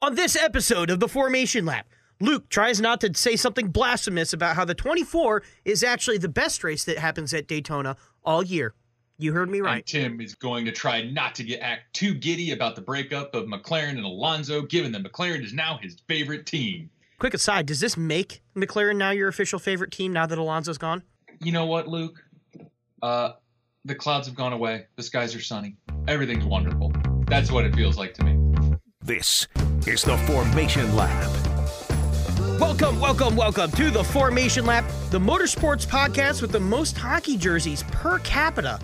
On this episode of the Formation Lap, Luke tries not to say something blasphemous about how the 24 is actually the best race that happens at Daytona all year. You heard me And right. Tim is going to try not to get act too giddy about the breakup of McLaren and Alonso, given that McLaren is now his favorite team. Quick aside, does this make McLaren now your official favorite team now that Alonso's gone? You know what, Luke? Uh, the clouds have gone away. The skies are sunny. Everything's wonderful. That's what it feels like to me. This is the Formation Lap. Welcome, welcome, welcome to the Formation Lap, the motorsports podcast with the most hockey jerseys per capita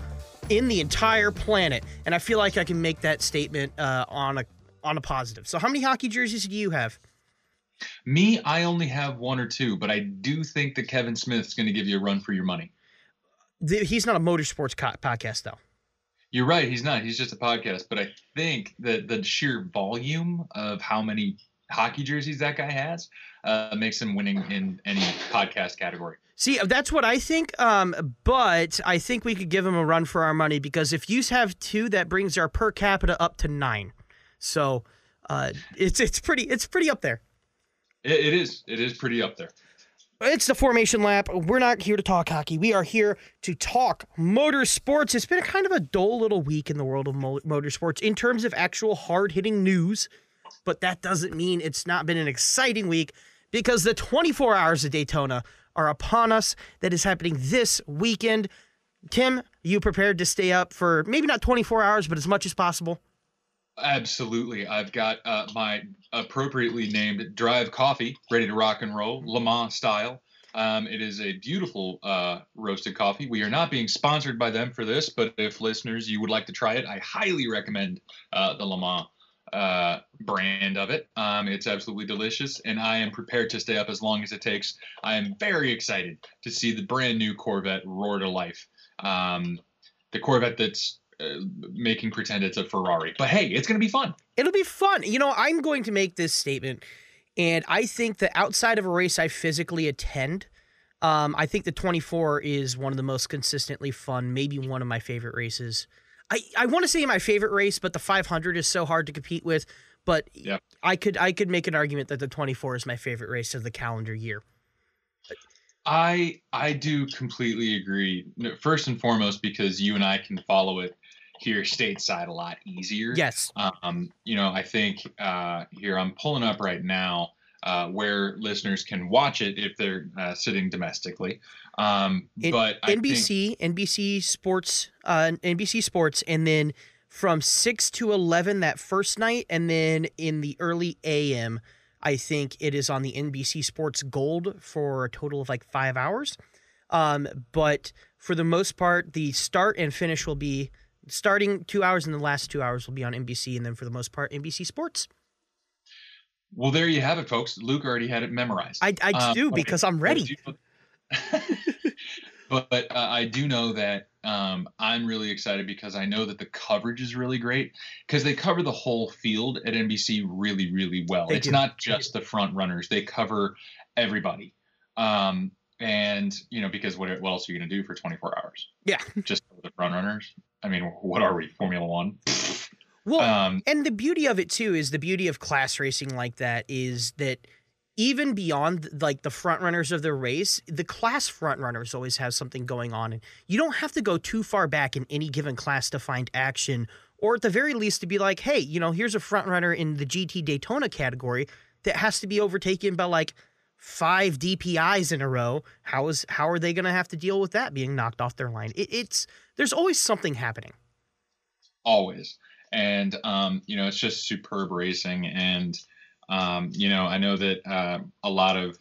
in the entire planet. And I feel like I can make that statement uh, on a on a positive. So, how many hockey jerseys do you have? Me, I only have one or two, but I do think that Kevin Smith's going to give you a run for your money. The, he's not a motorsports co- podcast, though. You're right. He's not. He's just a podcast. But I think that the sheer volume of how many hockey jerseys that guy has uh, makes him winning in any podcast category. See, that's what I think. Um, but I think we could give him a run for our money because if you have two, that brings our per capita up to nine. So uh, it's it's pretty it's pretty up there. It, it is. It is pretty up there. It's the Formation Lap. We're not here to talk hockey. We are here to talk motorsports. It's been kind of a dull little week in the world of mo- motorsports in terms of actual hard hitting news, but that doesn't mean it's not been an exciting week because the 24 hours of Daytona are upon us. That is happening this weekend. Tim, you prepared to stay up for maybe not 24 hours, but as much as possible? Absolutely. I've got uh, my appropriately named Drive Coffee ready to rock and roll, Le Mans style. Um, it is a beautiful uh, roasted coffee. We are not being sponsored by them for this, but if listeners you would like to try it, I highly recommend uh, the Le Mans uh, brand of it. Um, it's absolutely delicious, and I am prepared to stay up as long as it takes. I am very excited to see the brand new Corvette roar to life. Um, the Corvette that's uh, making pretend it's a Ferrari. But hey, it's going to be fun. It'll be fun. You know, I'm going to make this statement, and I think that outside of a race I physically attend, um, I think the 24 is one of the most consistently fun, maybe one of my favorite races. I, I want to say my favorite race, but the 500 is so hard to compete with. But Yep. I could I could make an argument that the 24 is my favorite race of the calendar year. I I do completely agree. First and foremost, because you and I can follow it here stateside a lot easier. Yes. Um, you know, I think uh, here I'm pulling up right now uh, where listeners can watch it if they're uh, sitting domestically. Um, It- but I think, NBC, NBC Sports, uh, NBC Sports, and then from six to eleven that first night, and then in the early AM, I think it is on the NBC Sports Gold for a total of like five hours. Um, but for the most part, the start and finish will be starting two hours, and the last two hours will be on NBC, and then for the most part, NBC Sports. well, there you have it, folks. Luke already had it memorized. I, I Um, do but I- because I'm ready. do- but uh, I do know that um, I'm really excited because I know that the coverage is really great because they cover the whole field at NBC really, really well. They it's do. not just the front runners; they cover everybody. Um, and you know, because what what else are you going to do for 24 hours? Yeah. just the front runners. I mean, what are we, Formula One? Well, Um, And the beauty of it too is the beauty of class racing like that is that even beyond like the front runners of the race, the class front runners always have something going on, and you don't have to go too far back in any given class to find action, or at the very least to be like, hey, you know, here's a front runner in the GT Daytona category that has to be overtaken by like five DPIs in a row. How is how are they going to have to deal with that being knocked off their line? It, it's there's always something happening. always and um, you know it's just superb racing and um, you know i know that uh, a lot of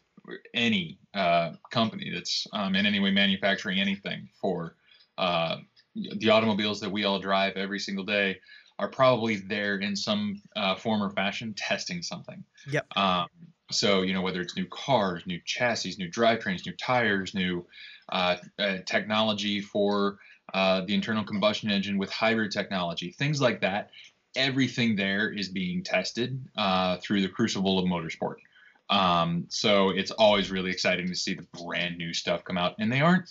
any uh, company that's um, in any way manufacturing anything for uh, the automobiles that we all drive every single day are probably there in some uh, form or fashion testing something Yep. um, so you know whether it's new cars new chassis new drivetrains new tires new uh, uh, technology for uh, the internal combustion engine with hybrid technology, things like that. Everything there is being tested uh, through the crucible of motorsport. Um, so it's always really exciting to see the brand new stuff come out, and they aren't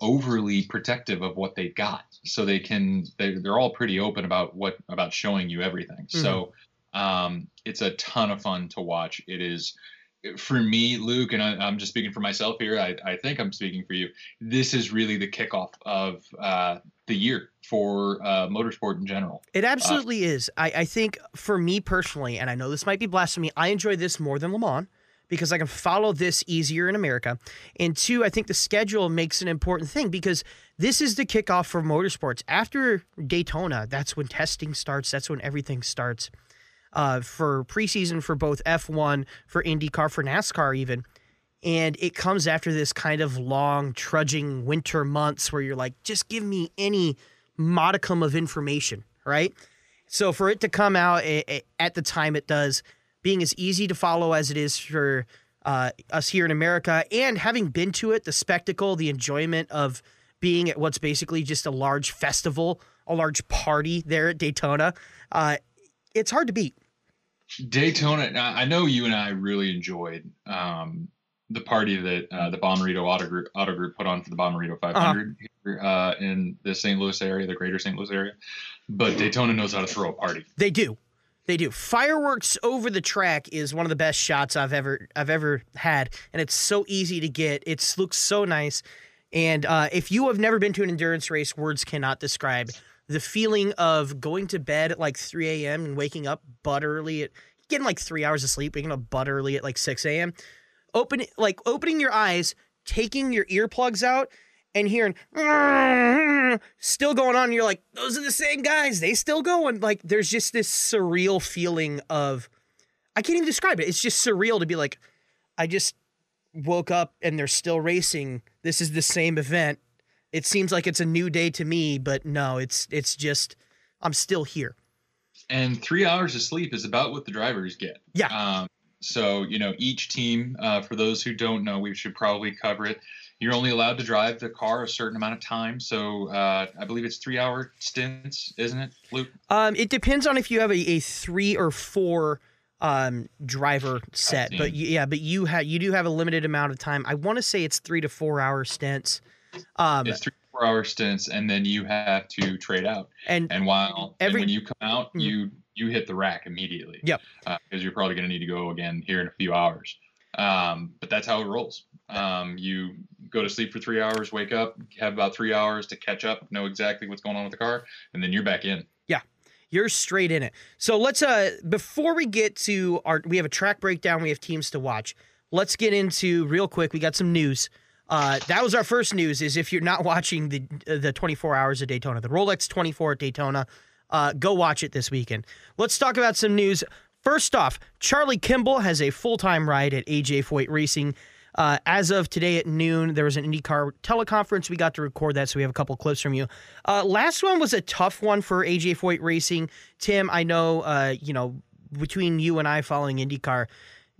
overly protective of what they've got, so they can they, they're all pretty open about what about showing you everything. So Um, it's a ton of fun to watch. It is for me, Luke, and I, am just speaking for myself here. I, I, think I'm speaking for you. This is really the kickoff of uh, the year for uh, motorsport in general. It absolutely uh, is. I, I think for me personally, and I know this might be blasphemy, I enjoy this more than Le Mans because I can follow this easier in America. And two, I think the schedule makes an important thing because this is the kickoff for motorsports. After Daytona, that's when testing starts, that's when everything starts uh, for preseason for both F1, for IndyCar, for NASCAR, even. And it comes after this kind of long, trudging winter months where you're like, just give me any modicum of information, right? So for it to come out at the time it does, being as easy to follow as it is for uh, us here in America, and having been to it, the spectacle, the enjoyment of being at what's basically just a large festival, a large party there at Daytona, uh, it's hard to beat. Daytona. I know you and I really enjoyed um, the party that uh, the Bommarito Auto Group, Auto Group put on for the Bommarito 500 uh-huh. here, uh, in the St. Louis area, the greater St. Louis area. But Daytona knows how to throw a party. They do. They do. Fireworks over the track is one of the best shots I've ever I've ever had, and it's so easy to get. It looks so nice. And uh, if you have never been to an endurance race, words cannot describe the feeling of going to bed at like 3 a.m. and waking up butt early at getting like three hours of sleep, waking up butt early at like 6 a.m. Open like opening your eyes, taking your earplugs out, and hearing still going on. You're like, those are the same guys. They still going. Like there's just this surreal feeling of I can't even describe it. It's just surreal to be like, I just woke up and they're still racing. This is the same event it seems like it's a new day to me, but no, it's it's just I'm still here. And three hours of sleep is about what the drivers get. Yeah. Um, so you know, each team. Uh, for those who don't know, we should probably cover it. You're only allowed to drive the car a certain amount of time. So uh, I believe it's three hour stints, isn't it, Luke? Um, it depends on if you have a, a three or four um driver set but yeah but you have you do have a limited amount of time i want to say it's three to four hour stints um, it's three four hour stints, and then you have to trade out. And and while every, and when you come out, mm-hmm. you you hit the rack immediately. Yep. Because uh, you're probably going to need to go again here in a few hours. Um, but that's how it rolls. Um, you go to sleep for three hours, wake up, have about three hours to catch up, know exactly what's going on with the car, and then you're back in. Yeah, you're straight in it. So let's uh before we get to our we have a track breakdown, we have teams to watch. Let's get into real quick. We got some news. Uh, that was our first news. Is if you're not watching the the 24 hours of Daytona, the Rolex 24 at Daytona, uh, go watch it this weekend. Let's talk about some news. First off, Charlie Kimball has a full time ride at AJ Foyt Racing. Uh, as of today at noon, there was an IndyCar teleconference. We got to record that, so we have a couple clips from you. Uh, last one was a tough one for AJ Foyt Racing. Tim, I know, uh, you know, between you and I following IndyCar,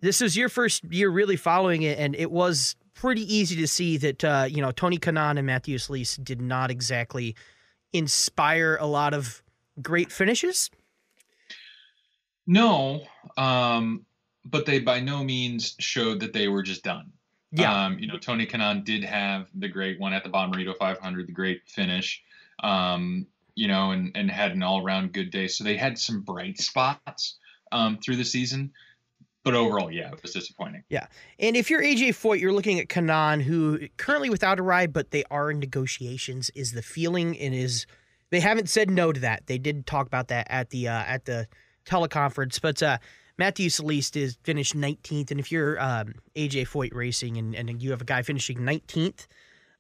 this is your first year really following it, and it was pretty easy to see that uh, you know Tony Kanaan and Matheus Leist did not exactly inspire a lot of great finishes. No, um, but they by no means showed that they were just done. Yeah, um, you know Tony Kanaan did have the great one at the Bommarito 500, the great finish. Um, you know, and and had an all around good day. So they had some bright spots um, through the season but overall, yeah, it was disappointing. Yeah, and if you're AJ Foyt, you're looking at Kanaan, who currently without a ride, but they are in negotiations. Is the feeling and is they haven't said no to that. They did talk about that at the uh, at the teleconference, but uh, Matheus Leist is finished 19th, and if you're um, AJ Foyt Racing and and you have a guy finishing 19th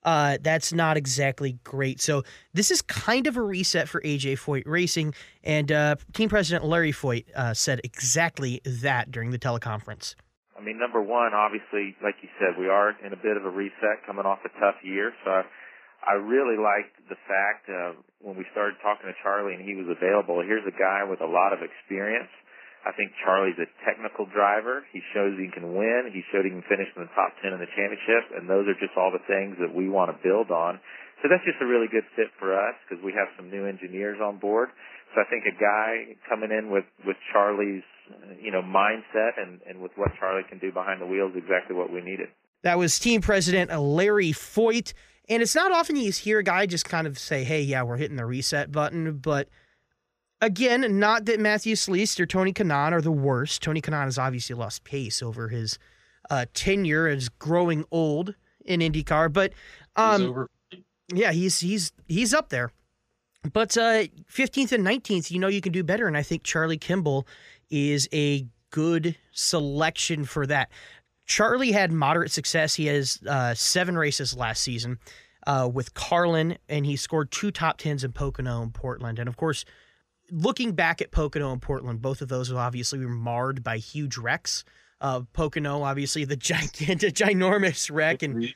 uh, that's not exactly great. So this is kind of a reset for AJ Foyt Racing, and uh, team president Larry Foyt uh, said exactly that during the teleconference. I mean, number one, obviously, like you said, we are in a bit of a reset coming off a tough year. So I, I really liked the fact uh, when we started talking to Charlie and he was available. Here's a guy with a lot of experience I think Charlie's a technical driver. He shows he can win. He showed he can finish in the top 10 in the championship, and those are just all the things that we want to build on. So that's just a really good fit for us because we have some new engineers on board. So I think a guy coming in with, with Charlie's, you know, mindset and, and with what Charlie can do behind the wheel is exactly what we needed. That was team president Larry Foyt. And it's not often you hear a guy just kind of say, hey, yeah, we're hitting the reset button, but – Again, not that Matheus Leist or Tony Kanaan are the worst. Tony Kanaan has obviously lost pace over his uh, tenure as growing old in IndyCar, but He's um, over. yeah, he's he's he's up there. But uh, 15th and 19th, you know you can do better, and I think Charlie Kimball is a good selection for that. Charlie had moderate success. He has uh, seven races last season uh, with Carlin, and he scored two top tens in Pocono and Portland. And of course, looking back at Pocono and Portland, both of those obviously were marred by huge wrecks. Uh, Pocono, obviously, the gigantic, ginormous wreck, and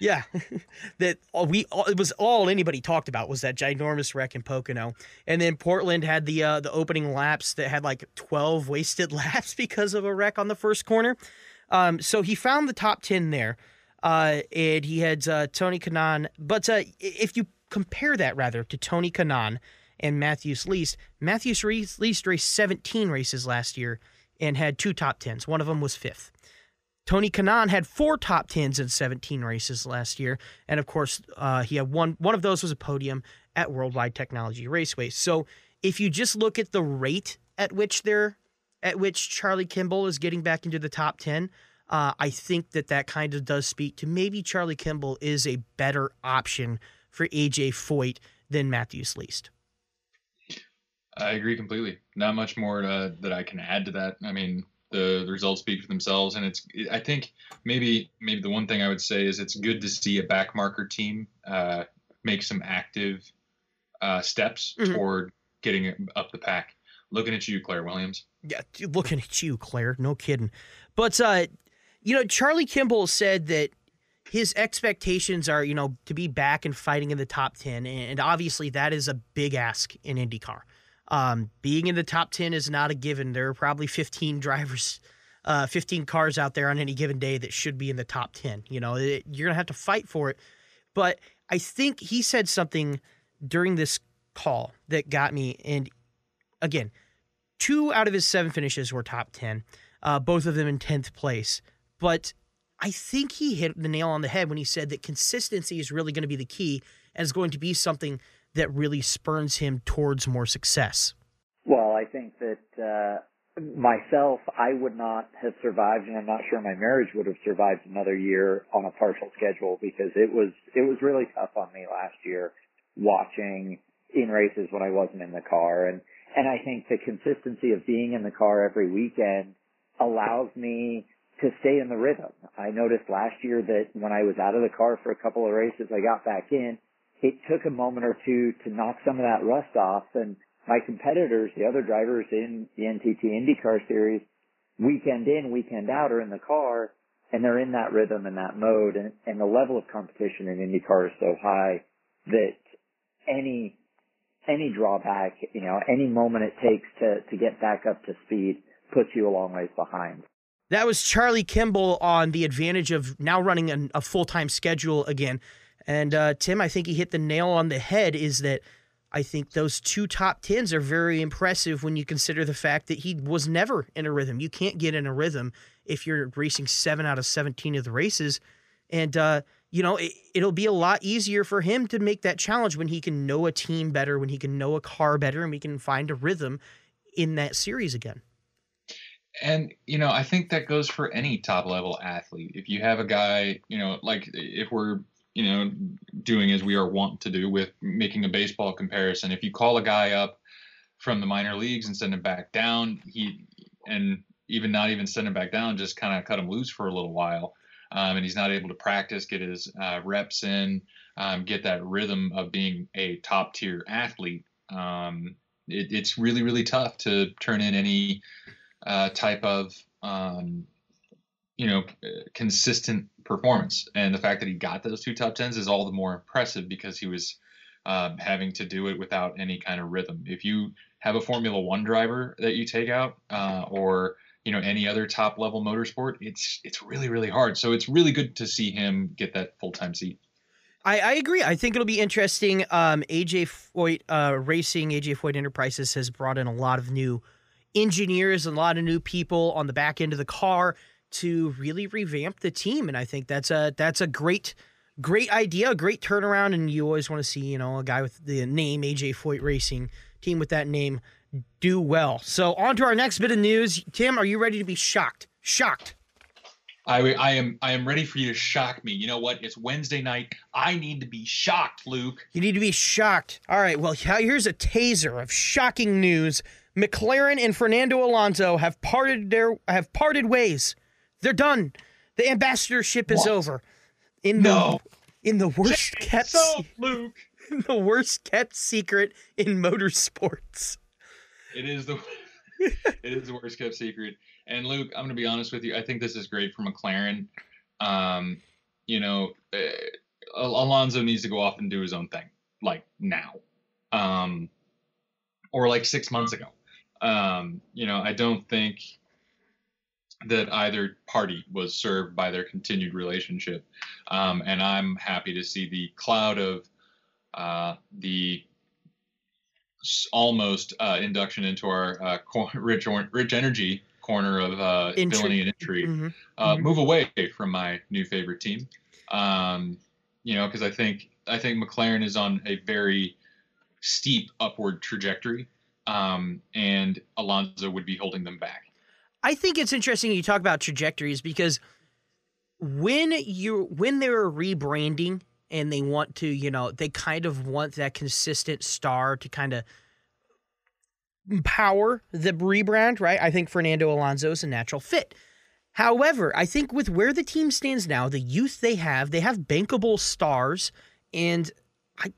yeah, that all we all, it was all anybody talked about was that ginormous wreck in Pocono, and then Portland had the uh, the opening laps that had like twelve wasted laps because of a wreck on the first corner. Um, so he found the top ten there, uh, and he had uh, Tony Kanaan. But uh, if you compare that rather to Tony Kanaan and Matheus Leist, Matheus Leist raced seventeen races last year and had two top tens. One of them was fifth. Tony Kanaan had four top tens in 17 races last year, and of course, uh, he had one. One of those was a podium at Worldwide Technology Raceway. So, if you just look at the rate at which they're, at which Charlie Kimball is getting back into the top 10, uh, I think that that kind of does speak to maybe Charlie Kimball is a better option for AJ Foyt than Matheus Leist. I agree completely. Not much more to, that I can add to that. I mean, the, the results speak for themselves, and it's. I think maybe maybe the one thing I would say is it's good to see a backmarker team uh, make some active uh, steps Mhm. toward getting up the pack. Looking at you, Claire Williams. Yeah, looking at you, Claire. No kidding. But uh, you know, Charlie Kimball said that his expectations are, you know, to be back and fighting in the top ten, and obviously that is a big ask in IndyCar. Um, being in the top ten is not a given. There are probably fifteen drivers, uh, fifteen cars out there on any given day that should be in the top ten. You know, it, you're gonna have to fight for it. But I think he said something during this call that got me. And again, two out of his seven finishes were top 10, uh, both of them in 10th place. But I think he hit the nail on the head when he said that consistency is really going to be the key and is going to be something that really spurns him towards more success. Well, I think that uh, myself, I would not have survived, and I'm not sure my marriage would have survived another year on a partial schedule because it was it was really tough on me last year watching in races when I wasn't in the car, and and I think the consistency of being in the car every weekend allows me to stay in the rhythm. I noticed last year that when I was out of the car for a couple of races, I got back in. It took a moment or two to knock some of that rust off, and my competitors, the other drivers in the NTT IndyCar series, weekend in, weekend out are in the car and they're in that rhythm and that mode and, and the level of competition in IndyCar is so high that any, any drawback, you know, any moment it takes to, to get back up to speed puts you a long ways behind. That was Charlie Kimball on the advantage of now running an, a full time schedule again. And uh, Tim, I think he hit the nail on the head is that I think those two top tens are very impressive when you consider the fact that he was never in a rhythm. You can't get in a rhythm if you're racing seven out of 17 of the races. And, uh, you know, it, it'll be a lot easier for him to make that challenge when he can know a team better, when he can know a car better, and we can find a rhythm in that series again. And you know, I think that goes for any top level athlete. If you have a guy, you know, like if we're you know doing as we are wont to do with making a baseball comparison, if you call a guy up from the minor leagues and send him back down, he and even not even send him back down, just kind of cut him loose for a little while, um, and he's not able to practice, get his uh, reps in, um, get that rhythm of being a top tier athlete. Um, it, it's really really tough to turn in any uh, type of um, you know consistent performance. And the fact that he got those two top tens is all the more impressive because he was um, having to do it without any kind of rhythm. If you have a formula one driver that you take out uh, or you know any other top level motorsport it's it's really really hard. So it's really good to see him get that full-time seat. I, I agree. I think it'll be interesting. Um, AJ Foyt uh, Racing, AJ Foyt Enterprises has brought in a lot of new engineers and a lot of new people on the back end of the car to really revamp the team, and I think that's a that's a great great idea, a great turnaround. And you always want to see you know a guy with the name AJ Foyt Racing team with that name do well. So on to our next bit of news. Tim, are you ready to be shocked? Shocked. I, I am I am ready for you to shock me. You know what? It's Wednesday night. I need to be shocked, Luke. You need to be shocked. All right, well, here's a taser of shocking news. McLaren and Fernando Alonso have parted their have parted ways. They're done. The ambassadorship is What? over. In the No. in the worst kept So, Luke. the worst kept secret in motorsports. It is the it is the worst kept secret. And Luke, I'm going to be honest with you. I think this is great for McLaren. Um, you know, uh, Alonso needs to go off and do his own thing, like now, um, or like six months ago. Um, you know, I don't think that either party was served by their continued relationship. Um, and I'm happy to see the cloud of uh, the almost uh, induction into our uh, cor- rich or- rich energy corner of uh, Intri- villainy and intrigue Mhm. uh, Mhm. move away from my new favorite team. Um, you know, because I think I think McLaren is on a very steep upward trajectory, um, and Alonso would be holding them back. I think it's interesting you talk about trajectories because when you when they're rebranding and they want to, you know, they kind of want that consistent star to kind of power the rebrand, right? I think Fernando Alonso is a natural fit. However, I think with where the team stands now, the youth they have, they have bankable stars, and I,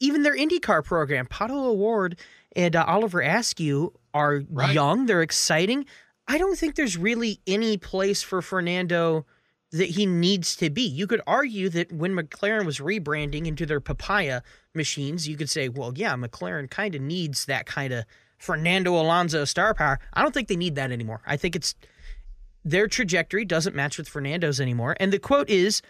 even their IndyCar program, Pato O'Ward and uh, Oliver Askew are Right. young. They're exciting. I don't think there's really any place for Fernando that he needs to be. You could argue that when McLaren was rebranding into their papaya machines, you could say, well, yeah, McLaren kind of needs that kind of Fernando Alonso star power. I don't think they need that anymore. I think it's their trajectory doesn't match with Fernando's anymore. And the quote is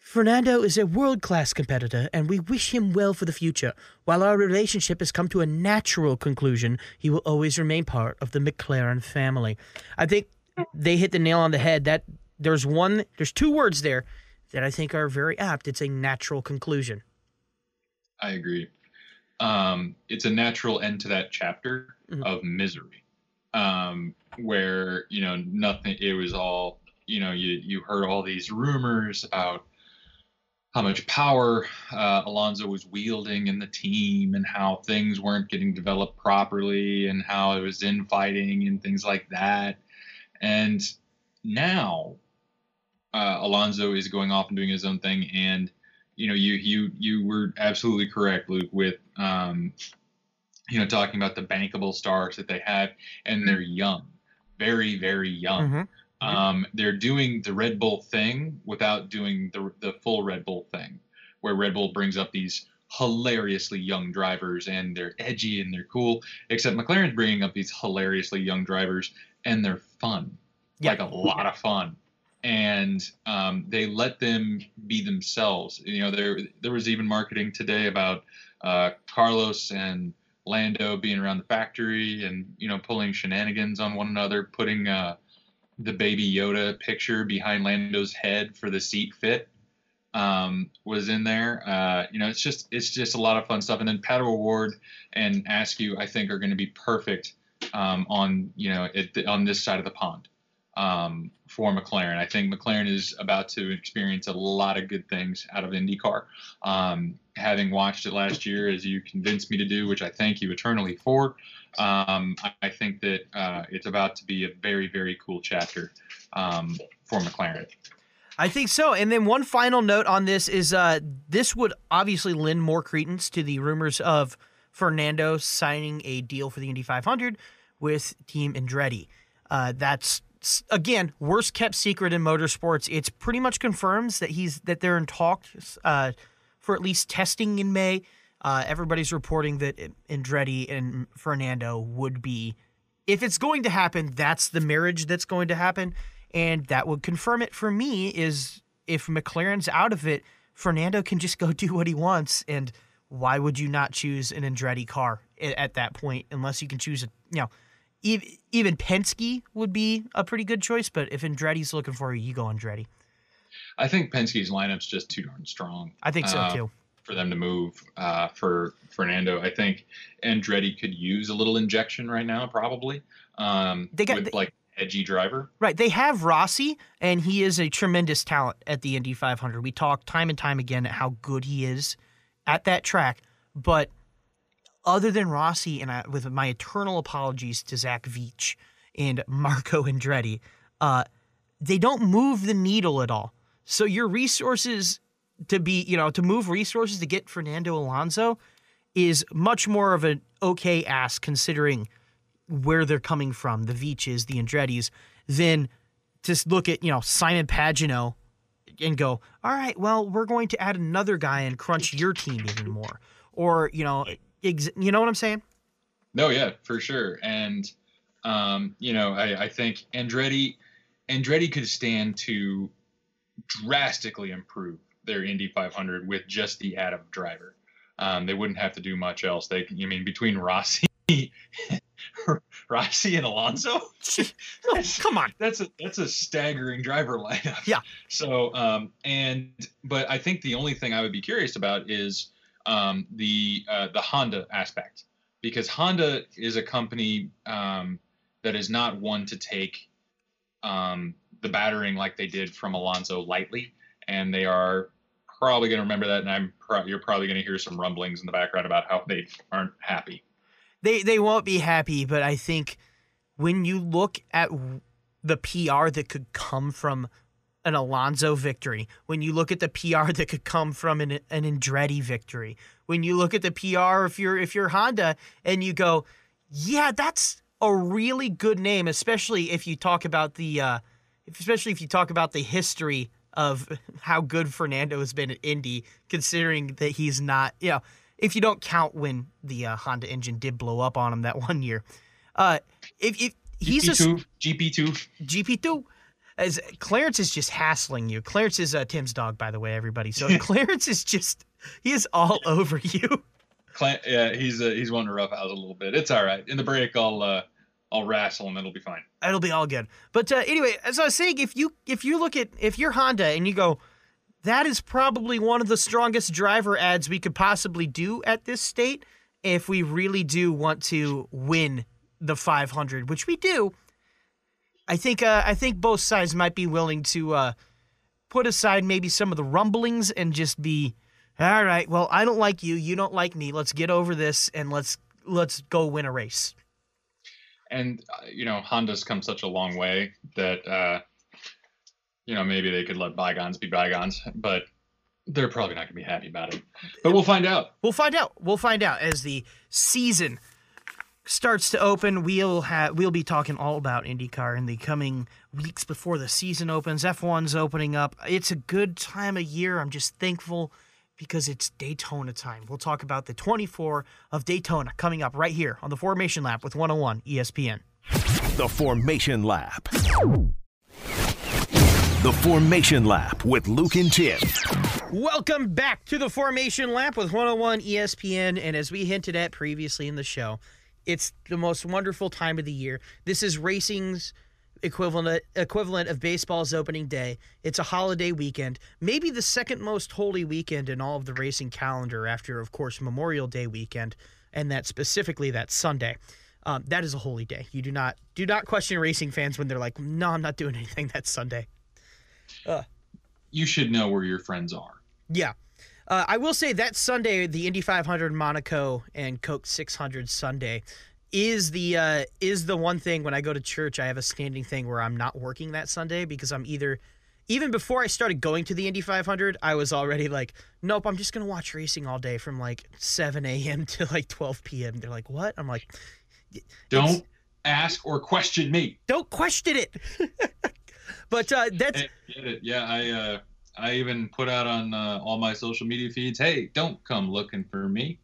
Fernando is a world class competitor, and we wish him well for the future. While our relationship has come to a natural conclusion, he will always remain part of the McLaren family. I think they hit the nail on the head. That there's one, there's two words there that I think are very apt. It's a natural conclusion. I agree. Um, it's a natural end to that chapter Mhm. of misery, um, where you know nothing. It was all you know. You you heard all these rumors about how much power uh, was wielding in the team, and how things weren't getting developed properly, and how it was infighting and things like that. And now uh, Alonso is going off and doing his own thing, and you know, you you you were absolutely correct, Luke, with um, you know, talking about the bankable stars that they have, and they're young, very very young. Mhm. Um, they're doing the Red Bull thing without doing the the full Red Bull thing, where Red Bull brings up these hilariously young drivers and they're edgy and they're cool. Except McLaren's bringing up these hilariously young drivers and they're fun, Yeah. like a lot of fun and um, they let them be themselves. You know, there there was even marketing today about uh, Carlos and Lando being around the factory and you know pulling shenanigans on one another, putting uh, the baby Yoda picture behind Lando's head for the seat fit um, was in there. Uh, you know, it's just it's just a lot of fun stuff. And then Pato O'Ward and Askew, I think, are going to be perfect um, on you know it, on this side of the pond um, for McLaren. I think McLaren is about to experience a lot of good things out of IndyCar. Um, having watched it last year, as you convinced me to do, which I thank you eternally for, um, I, I think that uh, it's about to be a very, very cool chapter um, for McLaren. I think so. And then one final note on this is uh, this would obviously lend more credence to the rumors of Fernando signing a deal for the Indy 500 with Team Andretti. Uh, that's again worst kept secret in motorsports. It's pretty much confirms that he's that they're in talks uh, for at least testing in May. Uh, everybody's reporting that Andretti and Fernando would be if it's going to happen, that's the marriage that's going to happen. And that would confirm it for me is if McLaren's out of it, Fernando can just go do what he wants. And why would you not choose an Andretti car at that point unless you can choose a, you know, even Penske would be a pretty good choice. But if Andretti's looking for you, you go Andretti. I think Penske's lineup's just too darn strong. I think so Uh, too. for them to move uh, for Fernando. I think Andretti could use a little injection right now, probably. Um, They got- with, they- like edgy driver. Right. They have Rossi, and he is a tremendous talent at the Indy 500. We talk time and time again how good he is at that track. But other than Rossi, and I, with my eternal apologies to Zach Veach and Marco Andretti, uh, they don't move the needle at all. So your resources to be, you know, to move resources to get Fernando Alonso is much more of an okay ask considering where they're coming from, the Veaches, the Andrettis, than to look at, you know, Simon Pagenaud and go, all right, well, we're going to add another guy and crunch your team even more. Or, you know, ex- you know what I'm saying? No, yeah, for sure. And um, you know, I, I think Andretti Andretti could stand to drastically improve their Indy 500 with just the add of driver. Um, they wouldn't have to do much else. They, I mean, between Rossi, Rossi and Alonso, Oh, come on. that's a that's a staggering driver lineup. Yeah. So um and but I think the only thing I would be curious about is um the uh, the Honda aspect because Honda is a company um that is not one to take um the battering like they did from Alonso lightly and they are probably going to remember that and I'm pro- you're probably going to hear some rumblings in the background about how they aren't happy. They they won't be happy, but I think when you look at the PR that could come from an Alonso victory, when you look at the PR that could come from an, an Andretti victory, when you look at the PR if you're if you're Honda and you go, yeah, that's a really good name, especially if you talk about the uh, especially if you talk about the history of how good Fernando has been at Indy, considering that he's not, you know, if you don't count when the uh, Honda engine did blow up on him that one year. Uh, if, if he's a GP2, GP2 GP2. As Clarence is just hassling you. Clarence is uh, Tim's dog, by the way, everybody. So Clarence is just he is all over you. Yeah, he's uh, he's wanting to roughhouse a little bit. It's all right. In the break, I'll uh, I'll wrestle him. It'll be fine. It'll be all good. But uh, anyway, as I was saying, if you if you look at if you're Honda and you go, that is probably one of the strongest driver ads we could possibly do at this state if we really do want to win the 500, which we do. I think uh, I think both sides might be willing to uh, put aside maybe some of the rumblings and just be, all right. Well, I don't like you. You don't like me. Let's get over this and let's let's go win a race. And uh, you know, Honda's come such a long way that uh, you know maybe they could let bygones be bygones, but they're probably not going to be happy about it. But we'll find out. We'll find out. We'll find out as the season starts to open. We'll have we'll be talking all about IndyCar in the coming weeks before the season opens. F1's opening up. It's a good time of year. I'm just thankful because it's Daytona time. We'll talk about the 24 of Daytona coming up right here on the Formation Lap with 101 ESPN. The Formation Lap. The Formation Lap with Luke and Tim. Welcome back to the Formation Lap with 101 ESPN. And as we hinted at previously in the show, it's the most wonderful time of the year. This is racing's equivalent equivalent of baseball's opening day. It's a holiday weekend, maybe the second most holy weekend in all of the racing calendar after of course Memorial Day weekend and that specifically that Sunday. Um, that is a holy day. You do not do not question racing fans when they're like, "No, I'm not doing anything that Sunday." You should know where your friends are. Yeah. Uh, I will say that Sunday, the Indy 500 Monaco and Coke 600 Sunday is the uh, is the one thing when I go to church I have a standing thing where I'm not working that Sunday because I'm either even before I started going to the Indy 500 I was already like nope I'm just gonna watch racing all day from like 7 a.m. to like 12 p.m. They're like what I'm like Don't ask or question me. don't question it. but uh, that's it? Yeah, I uh, I even put out on uh, all my social media feeds. Hey, don't come looking for me.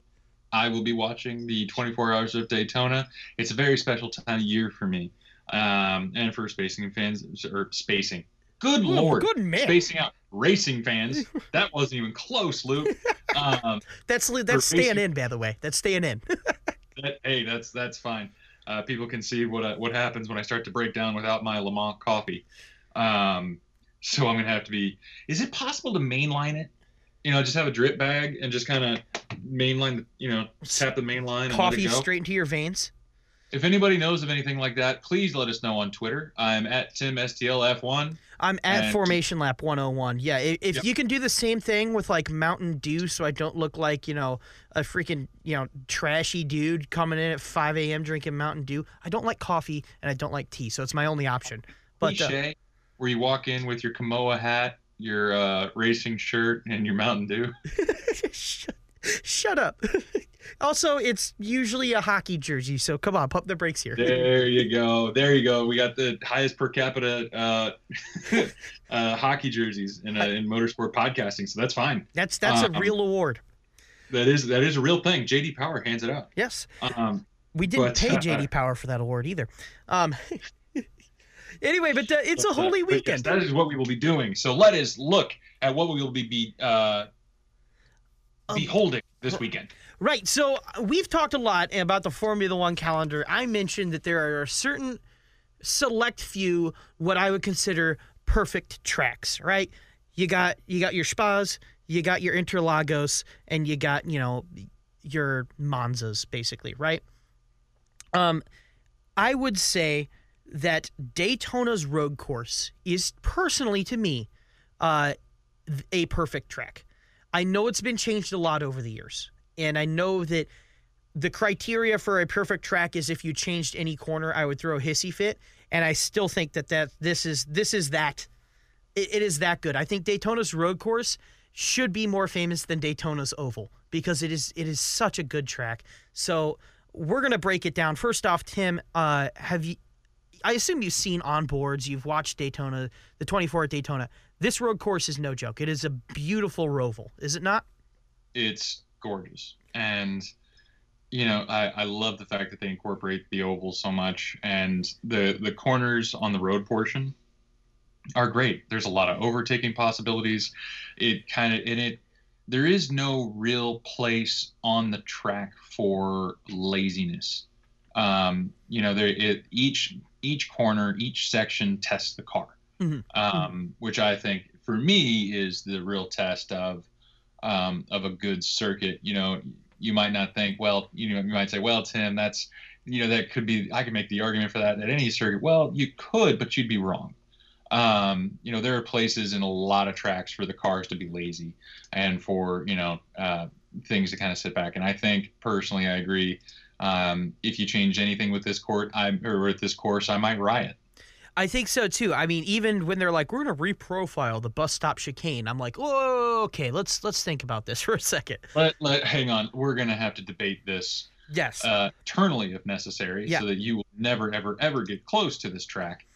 I will be watching the 24 Hours of Daytona. It's a very special time of year for me, um, and for spacing fans or spacing. Good Ooh, lord, good man. spacing out racing fans. That wasn't even close, Luke. Um, that's that's staying racing- in by the way. That's staying in. that, hey, that's that's fine. Uh, people can see what uh, what happens when I start to break down without my Le Mans coffee. Um, so I'm gonna have to be. Is it possible to mainline it? You know, just have a drip bag and just kind of mainline, the, you know, tap the main line Coffee straight into your veins. If anybody knows of anything like that, please let us know on Twitter. I'm at TimSTLF1. I'm at Formation Lap 101. Yeah, i- if Yep. you can do the same thing with like Mountain Dew, so I don't look like you know a freaking you know trashy dude coming in at 5 a.m. drinking Mountain Dew. I don't like coffee and I don't like tea, so it's my only option. But uh, where you walk in with your Kimoa hat, your uh, racing shirt, and your Mountain Dew. shut, shut up. also, it's usually a hockey jersey, so come on, pump the brakes here. There you go. There you go. We got the highest per capita uh, uh, hockey jerseys in, uh, in motorsport podcasting, so that's fine. That's that's a Um, real award. That is that is a real thing. JD Power hands it out. Yes. Um, We didn't But, pay uh, JD Power for that award either. Um, anyway, but uh, it's a uh, holy but yes, weekend. that is what we will be doing. So let us look at what we will be, be uh, Um, beholding this weekend. Right. So uh, we've talked a lot about the Formula One calendar. I mentioned that there are a certain select few what I would consider perfect tracks. Right. You got you got your Spas, you got your Interlagos, and you got you know your Monzas, basically. Right. Um, I would say that Daytona's road course is personally to me uh, a perfect track. I know it's been changed a lot over the years, and I know that the criteria for a perfect track is if you changed any corner, I would throw a hissy fit, and I still think that that this is this is that it, it is that good. I think Daytona's road course should be more famous than Daytona's oval because it is it is such a good track. So we're gonna break it down. First off, Tim, uh, have you? I assume you've seen on boards. You've watched Daytona, the 24 at Daytona. This road course is no joke. It is a beautiful roval, is it not? It's gorgeous, and you know I, I love the fact that they incorporate the oval so much, and the the corners on the road portion are great. There's a lot of overtaking possibilities. It kind of in it. There is no real place on the track for laziness. Um, you know, there it, each each corner, each section tests the car, Mhm. um, which I think for me is the real test of um, of a good circuit. You know, you might not think, well, you know, you might say, well, Tim, that's you know, that could be. I can make the argument for that at any circuit. Well, you could, but you'd be wrong. Um, you know, there are places in a lot of tracks for the cars to be lazy and for you know uh, things to kind of sit back. And I think personally, I agree. Um, if you change anything with this court, I or with this course, I might riot. I think so too. I mean, even when they're like, "We're going to reprofile the bus stop chicane," I'm like, "Oh, okay. Let's let's think about this for a second. Let let hang on. We're gonna have to debate this Yes. uh, eternally if necessary, Yeah. so that you will never ever ever get close to this track.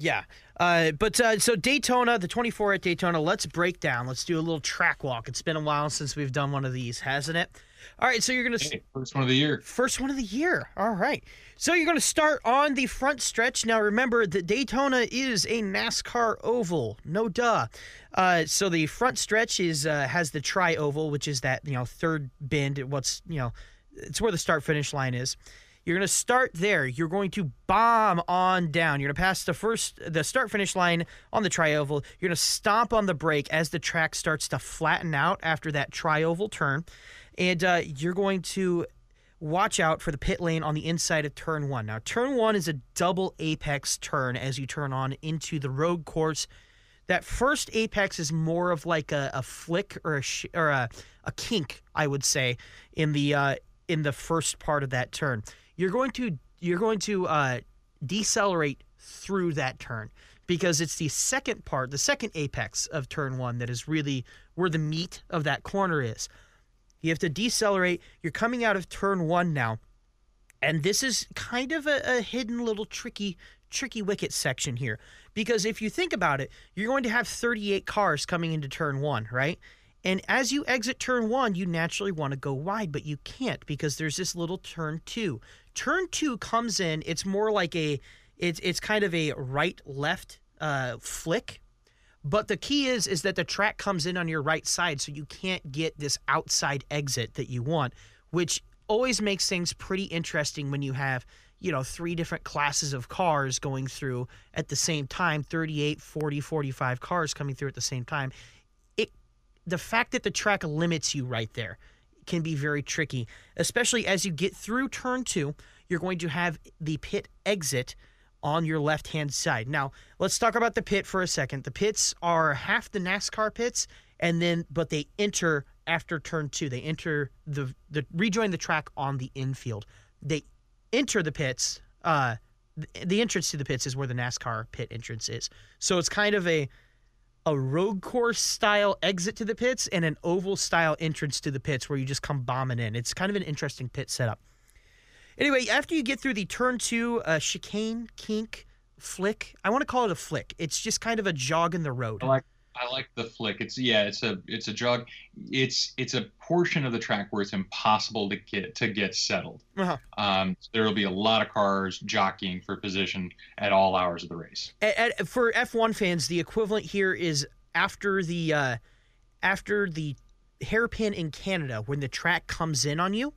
Yeah. Uh, but uh, so Daytona, the 24 at Daytona, let's break down. Let's do a little track walk. It's been a while since we've done one of these, hasn't it? All right. So you're going to. Hey, first one of the year. First one of the year. All right. So you're going to start on the front stretch. Now, remember that Daytona is a NASCAR oval. No duh. Uh, so the front stretch is uh, has the tri oval, which is that you know third bend. What's you know, it's where the start finish line is. You're going to start there. You're going to bomb on down. You're going to pass the first the start finish line on the tri oval. You're going to stomp on the brake as the track starts to flatten out after that tri oval turn, and uh, you're going to watch out for the pit lane on the inside of turn one. Now, turn one is a double apex turn as you turn on into the road course. That first apex is more of like a, a flick or a sh- or a, a kink, I would say, in the uh, in the first part of that turn. You're going to you're going to uh, decelerate through that turn because it's the second part, the second apex of turn one that is really where the meat of that corner is. You have to decelerate. You're coming out of turn one now. And this is kind of a, a hidden little tricky, tricky wicket section here. Because if you think about it, you're going to have 38 cars coming into turn one, right? And as you exit turn one, you naturally want to go wide, but you can't because there's this little turn two. Turn two comes in, it's more like a it's it's kind of a right left uh, flick but the key is is that the track comes in on your right side, so you can't get this outside exit that you want, which always makes things pretty interesting when you have, you know, three different classes of cars going through at the same time, 38, 40, 45 cars coming through at the same time. The fact that the track limits you right there can be very tricky, especially as you get through turn two. You're going to have the pit exit on your left hand side. Now, let's talk about the pit for a second. The pits are half the NASCAR pits, and then but they enter after turn two. They enter the the rejoin the track on the infield. They enter the pits. Uh, the entrance to the pits is where the NASCAR pit entrance is. So it's kind of a a road course style exit to the pits and an oval style entrance to the pits where you just come bombing in. It's kind of an interesting pit setup. Anyway, after you get through the turn two uh, chicane, kink, flick, I want to call it a flick. It's just kind of a jog in the road. I like I like the flick. It's yeah, it's a it's a jog. It's it's a portion of the track where it's impossible to get to get settled. Uh-huh. Um, there will be a lot of cars jockeying for position at all hours of the race. At, at, for F1 fans, the equivalent here is after the uh, after the hairpin in Canada when the track comes in on you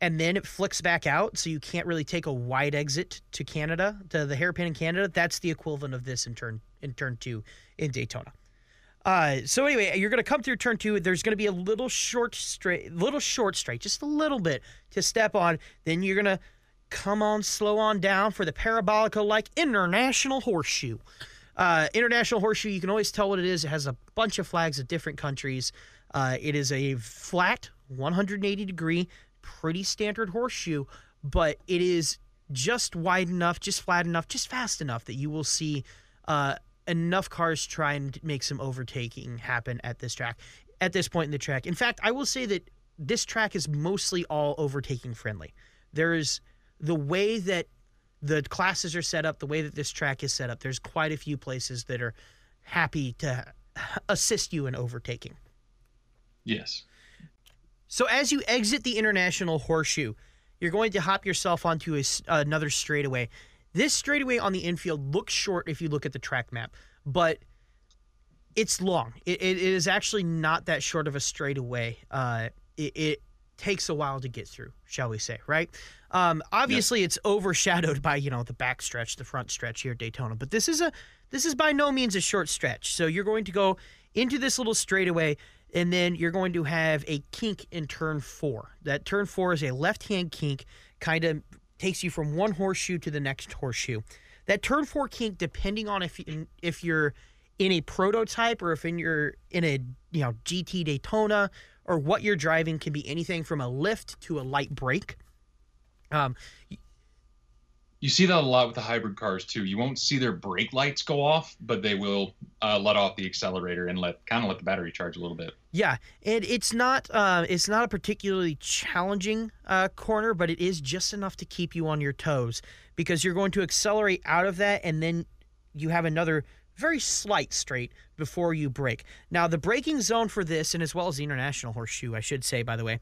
and then it flicks back out so you can't really take a wide exit to Canada to the hairpin in Canada that's the equivalent of this in turn in turn 2 in Daytona. Uh, so anyway, you're going to come through turn 2 there's going to be a little short straight little short straight just a little bit to step on then you're going to come on slow on down for the parabolica like international horseshoe. Uh, international horseshoe, you can always tell what it is. It has a bunch of flags of different countries. Uh, it is a flat, 180 degree, pretty standard horseshoe, but it is just wide enough, just flat enough, just fast enough that you will see uh, enough cars try and make some overtaking happen at this track, at this point in the track. In fact, I will say that this track is mostly all overtaking friendly. There is the way that the classes are set up, the way that this track is set up, there's quite a few places that are happy to assist you in overtaking. Yes. So as you exit the international horseshoe, you're going to hop yourself onto a, another straightaway. This straightaway on the infield looks short if you look at the track map, but it's long. it, it is actually not that short of a straightaway. Uh, it, it takes a while to get through, shall we say, right? Um, obviously, it's overshadowed by you know the back stretch, the front stretch here at Daytona, but this is a this is by no means a short stretch. So you're going to go into this little straightaway, and then you're going to have a kink in turn four. That turn four is a left hand kink, kind of takes you from one horseshoe to the next horseshoe. That turn four kink, depending on if you, if you're in a prototype or if in you're in a you know GT Daytona or what you're driving, can be anything from a lift to a light brake. Um, you see that a lot with the hybrid cars too. You won't see their brake lights go off, but they will uh, let off the accelerator and let kind of let the battery charge a little bit. Yeah, and it's not uh, it's not a particularly challenging uh, corner, but it is just enough to keep you on your toes because you're going to accelerate out of that, and then you have another very slight straight before you brake. Now, the braking zone for this, and as well as the international horseshoe, I should say, by the way,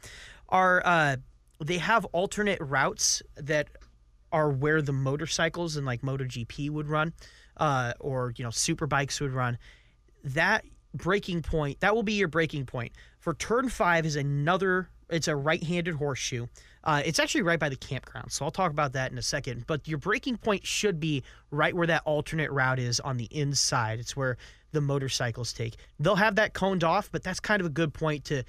are uh, they have alternate routes that are where the motorcycles and like MotoGP would run, uh, or you know super bikes would run. That braking point that will be your braking point for turn five is another. It's a right-handed horseshoe. Uh, it's actually right by the campground, so I'll talk about that in a second. But your braking point should be right where that alternate route is on the inside. It's where the motorcycles take. They'll have that coned off, but that's kind of a good point to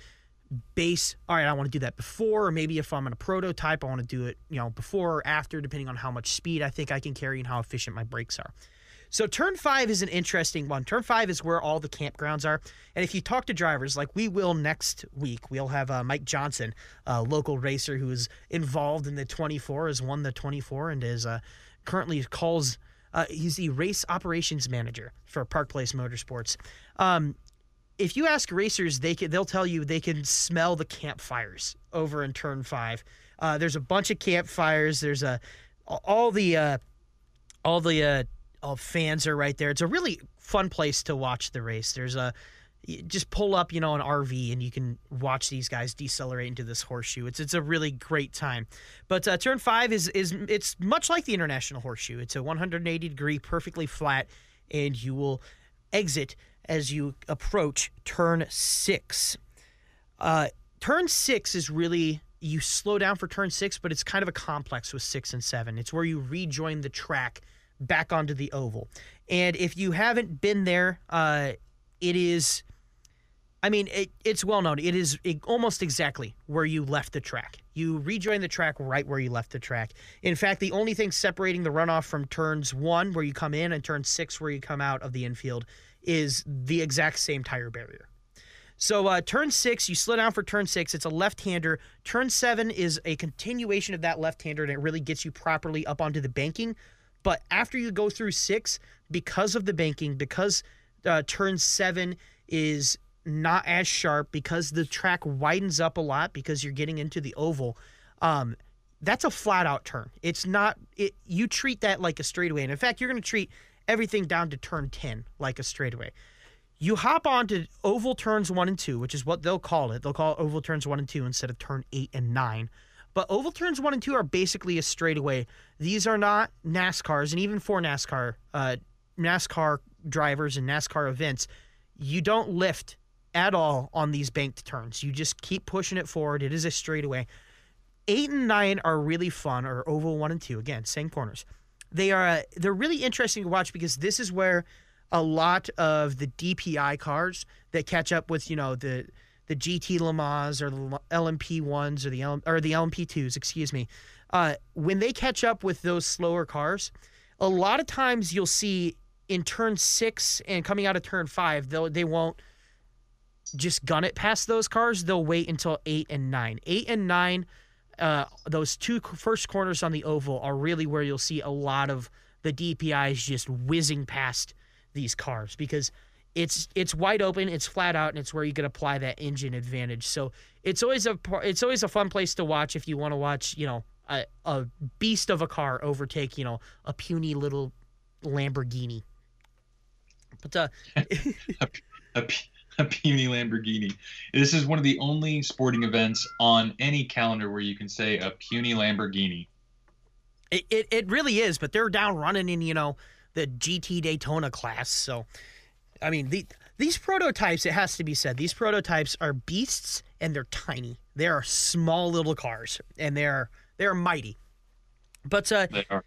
base all right i want to do that before or maybe if i'm in a prototype i want to do it you know before or after depending on how much speed i think i can carry and how efficient my brakes are so turn five is an interesting one turn five is where all the campgrounds are and if you talk to drivers like we will next week we'll have uh, mike johnson a local racer who is involved in the 24 has won the 24 and is uh, currently calls uh, he's the race operations manager for park place motorsports um, if you ask racers, they can they'll tell you they can smell the campfires over in turn five. Uh, there's a bunch of campfires. There's a all the uh, all the uh, all fans are right there. It's a really fun place to watch the race. There's a just pull up, you know, an RV and you can watch these guys decelerate into this horseshoe. It's it's a really great time. But uh, turn five is is it's much like the international horseshoe. It's a 180 degree, perfectly flat, and you will exit as you approach turn six. Uh, turn six is really you slow down for turn six, but it's kind of a complex with six and seven. It's where you rejoin the track back onto the oval. And if you haven't been there, uh, it is I mean, it, it's well known. It is almost exactly where you left the track. You rejoin the track right where you left the track. In fact, the only thing separating the runoff from turns one, where you come in, and turn six, where you come out of the infield, is the exact same tire barrier. So, uh, turn six, you slow down for turn six. It's a left hander. Turn seven is a continuation of that left hander, and it really gets you properly up onto the banking. But after you go through six, because of the banking, because uh, turn seven is not as sharp because the track widens up a lot because you're getting into the oval. Um, that's a flat out turn. It's not. It you treat that like a straightaway, and in fact, you're going to treat everything down to turn ten like a straightaway. You hop onto oval turns one and two, which is what they'll call it. They'll call it oval turns one and two instead of turn eight and nine. But oval turns one and two are basically a straightaway. These are not NASCARs, and even for NASCAR, uh, NASCAR drivers and NASCAR events, you don't lift at all on these banked turns. You just keep pushing it forward. It is a straightaway. Eight and nine are really fun, or oval one and two. Again, same corners. They are uh, they're really interesting to watch because this is where a lot of the DPI cars that catch up with you know the the GT Le Mans or the LMP ones or the L, or the LMP twos, excuse me. Uh, when they catch up with those slower cars, a lot of times you'll see in turn six and coming out of turn five, they they won't just gun it past those cars. They'll wait until eight and nine. Eight and nine, uh, those two first corners on the oval are really where you'll see a lot of the DPIs just whizzing past these cars because it's it's wide open, it's flat out, and it's where you can apply that engine advantage. So it's always a it's always a fun place to watch if you want to watch you know a, a beast of a car overtake you know a puny little Lamborghini. But uh, a, a, a puny Lamborghini. This is one of the only sporting events on any calendar where you can say a puny Lamborghini. It, it, it really is, but they're down running in, you know, the GT Daytona class. So, I mean, the, these prototypes, it has to be said, these prototypes are beasts and they're tiny. They are small little cars and they're they're mighty. But uh, They are.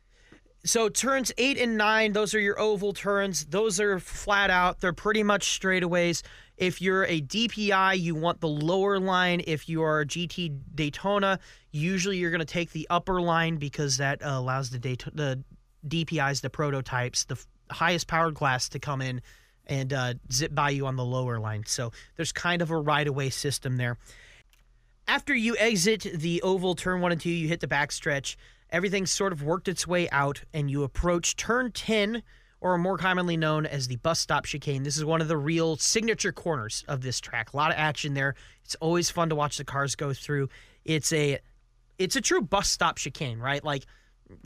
so turns eight and nine, those are your oval turns. Those are flat out. They're pretty much straightaways. If you're a DPI, you want the lower line. If you are a GT Daytona, usually you're going to take the upper line because that uh, allows the the DPIs, the prototypes, the f- highest powered class to come in and uh, zip by you on the lower line. So there's kind of a right away system there. After you exit the oval turn one and two, you hit the backstretch. Everything's sort of worked its way out, and you approach turn 10, or more commonly known as the bus stop chicane. This is one of the real signature corners of this track. A lot of action there. It's always fun to watch the cars go through. It's a it's a true bus stop chicane, right? Like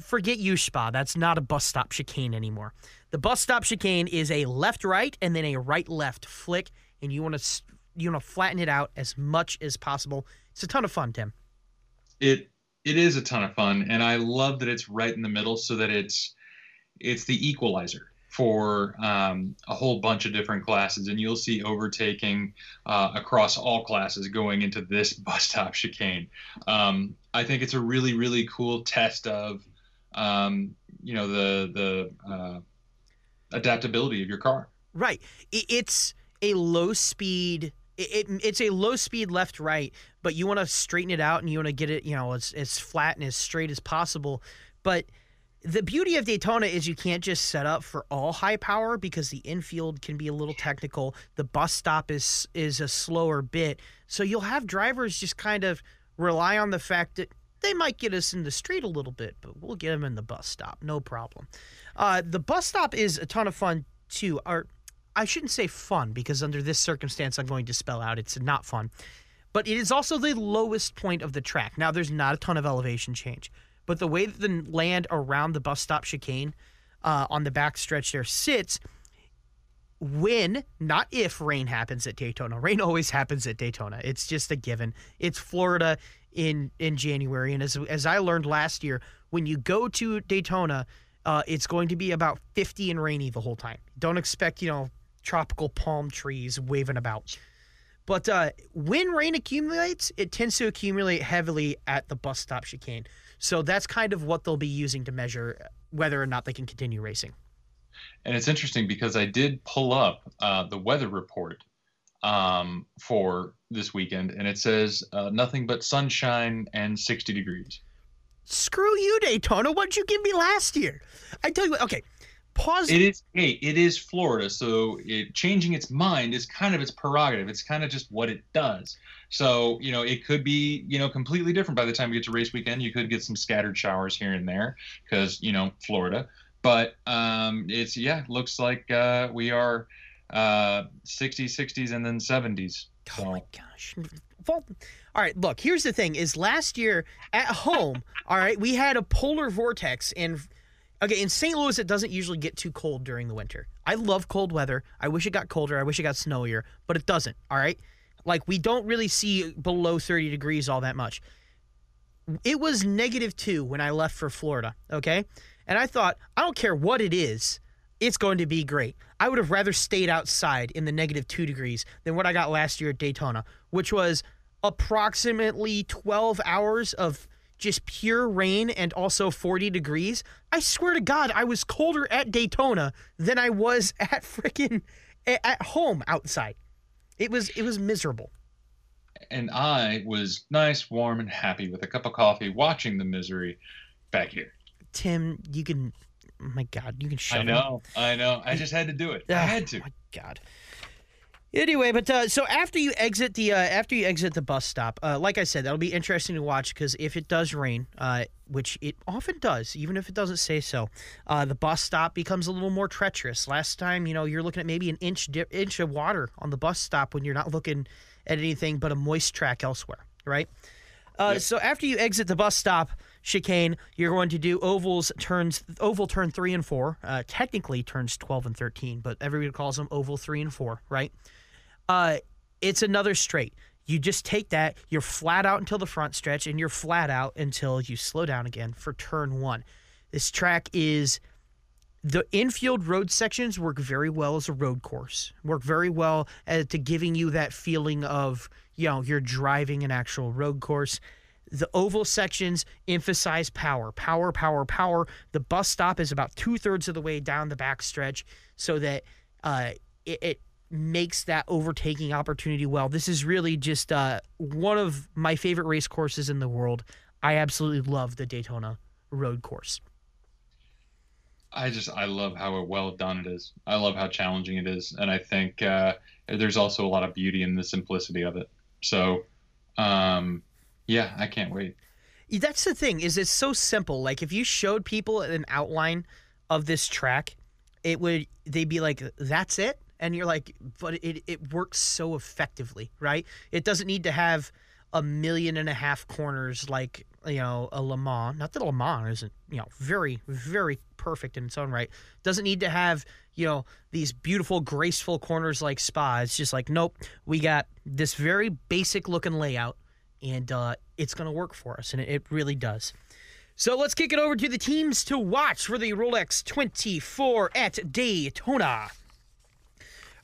forget you spa. That's not a bus stop chicane anymore. The bus stop chicane is a left right and then a right left flick, and you want to you want to flatten it out as much as possible. It's a ton of fun, Tim. It it is a ton of fun, and I love that it's right in the middle, so that it's it's the equalizer for um, a whole bunch of different classes, and you'll see overtaking uh, across all classes going into this bus stop chicane. Um, I think it's a really really cool test of um, you know the the uh, adaptability of your car. Right. It's a low speed. It, it, it's a low speed left right, but you want to straighten it out and you want to get it, you know, as as flat and as straight as possible. But the beauty of Daytona is you can't just set up for all high power because the infield can be a little technical. The bus stop is is a slower bit, so you'll have drivers just kind of rely on the fact that they might get us in the street a little bit, but we'll get them in the bus stop, no problem. Uh, the bus stop is a ton of fun too. Or I shouldn't say fun because under this circumstance, I'm going to spell out it's not fun. But it is also the lowest point of the track. Now, there's not a ton of elevation change, but the way that the land around the bus stop chicane uh, on the back stretch there sits, when, not if rain happens at Daytona. Rain always happens at Daytona. It's just a given. It's Florida in in January, and as as I learned last year, when you go to Daytona, uh, it's going to be about 50 and rainy the whole time. Don't expect you know tropical palm trees waving about. But uh, when rain accumulates, it tends to accumulate heavily at the bus stop chicane. So that's kind of what they'll be using to measure whether or not they can continue racing. And it's interesting because I did pull up uh, the weather report um, for this weekend, and it says uh, nothing but sunshine and 60 degrees. Screw you, Daytona. What'd you give me last year? I tell you what. Okay, pause. It is hey, it is Florida, so it changing its mind is kind of its prerogative. It's kind of just what it does. So you know, it could be you know completely different by the time we get to race weekend. You could get some scattered showers here and there because you know Florida. But um, it's yeah, looks like uh, we are uh, 60s, 60s, and then 70s. Oh my gosh. Well, all right, look, here's the thing is last year at home, all right, we had a polar vortex and okay, in St. Louis it doesn't usually get too cold during the winter. I love cold weather. I wish it got colder. I wish it got snowier, but it doesn't, all right? Like we don't really see below 30 degrees all that much. It was negative 2 when I left for Florida, okay? And I thought, I don't care what it is it's going to be great. I would have rather stayed outside in the negative two degrees than what I got last year at Daytona, which was approximately 12 hours of just pure rain and also 40 degrees. I swear to God, I was colder at Daytona than I was at freaking at home outside. It was it was miserable. And I was nice, warm, and happy with a cup of coffee watching the misery back here. Tim, you can my God, you can shut. I know, I know. I just had to do it. I had to. My God. Anyway, but uh, so after you exit the uh, after you exit the bus stop, uh, like I said, that'll be interesting to watch because if it does rain, uh, which it often does, even if it doesn't say so, uh, the bus stop becomes a little more treacherous. Last time, you know, you're looking at maybe an inch dip, inch of water on the bus stop when you're not looking at anything but a moist track elsewhere, right? Uh, yep. So after you exit the bus stop, chicane, you're going to do ovals turns oval turn three and four. Uh, technically turns twelve and thirteen, but everybody calls them oval three and four, right? Uh, it's another straight. You just take that, you're flat out until the front stretch, and you're flat out until you slow down again for turn one. This track is the infield road sections work very well as a road course. Work very well to giving you that feeling of you know you're driving an actual road course. The oval sections emphasize power, power, power, power. The bus stop is about two thirds of the way down the back stretch, so that uh, it, it, makes that overtaking opportunity well. This is really just uh, one of my favorite race courses in the world. I absolutely love the Daytona road course. I just I love how well done it is. I love how challenging it is, and I think uh, there's also a lot of beauty in the simplicity of it. So, um, yeah, I can't wait. That's the thing is it's so simple. Like if you showed people an outline of this track, it would they'd be like, "That's it," and you're like, "But it it works so effectively, right? It doesn't need to have a million and a half corners like you know a Le Mans. Not that Le Mans isn't you know very very perfect in its own right. Doesn't need to have you know these beautiful graceful corners like Spa. It's just like nope, we got this very basic looking layout and uh, it's going to work for us, and it, really does. So let's kick it over to the teams to watch for the Rolex 24 at Daytona.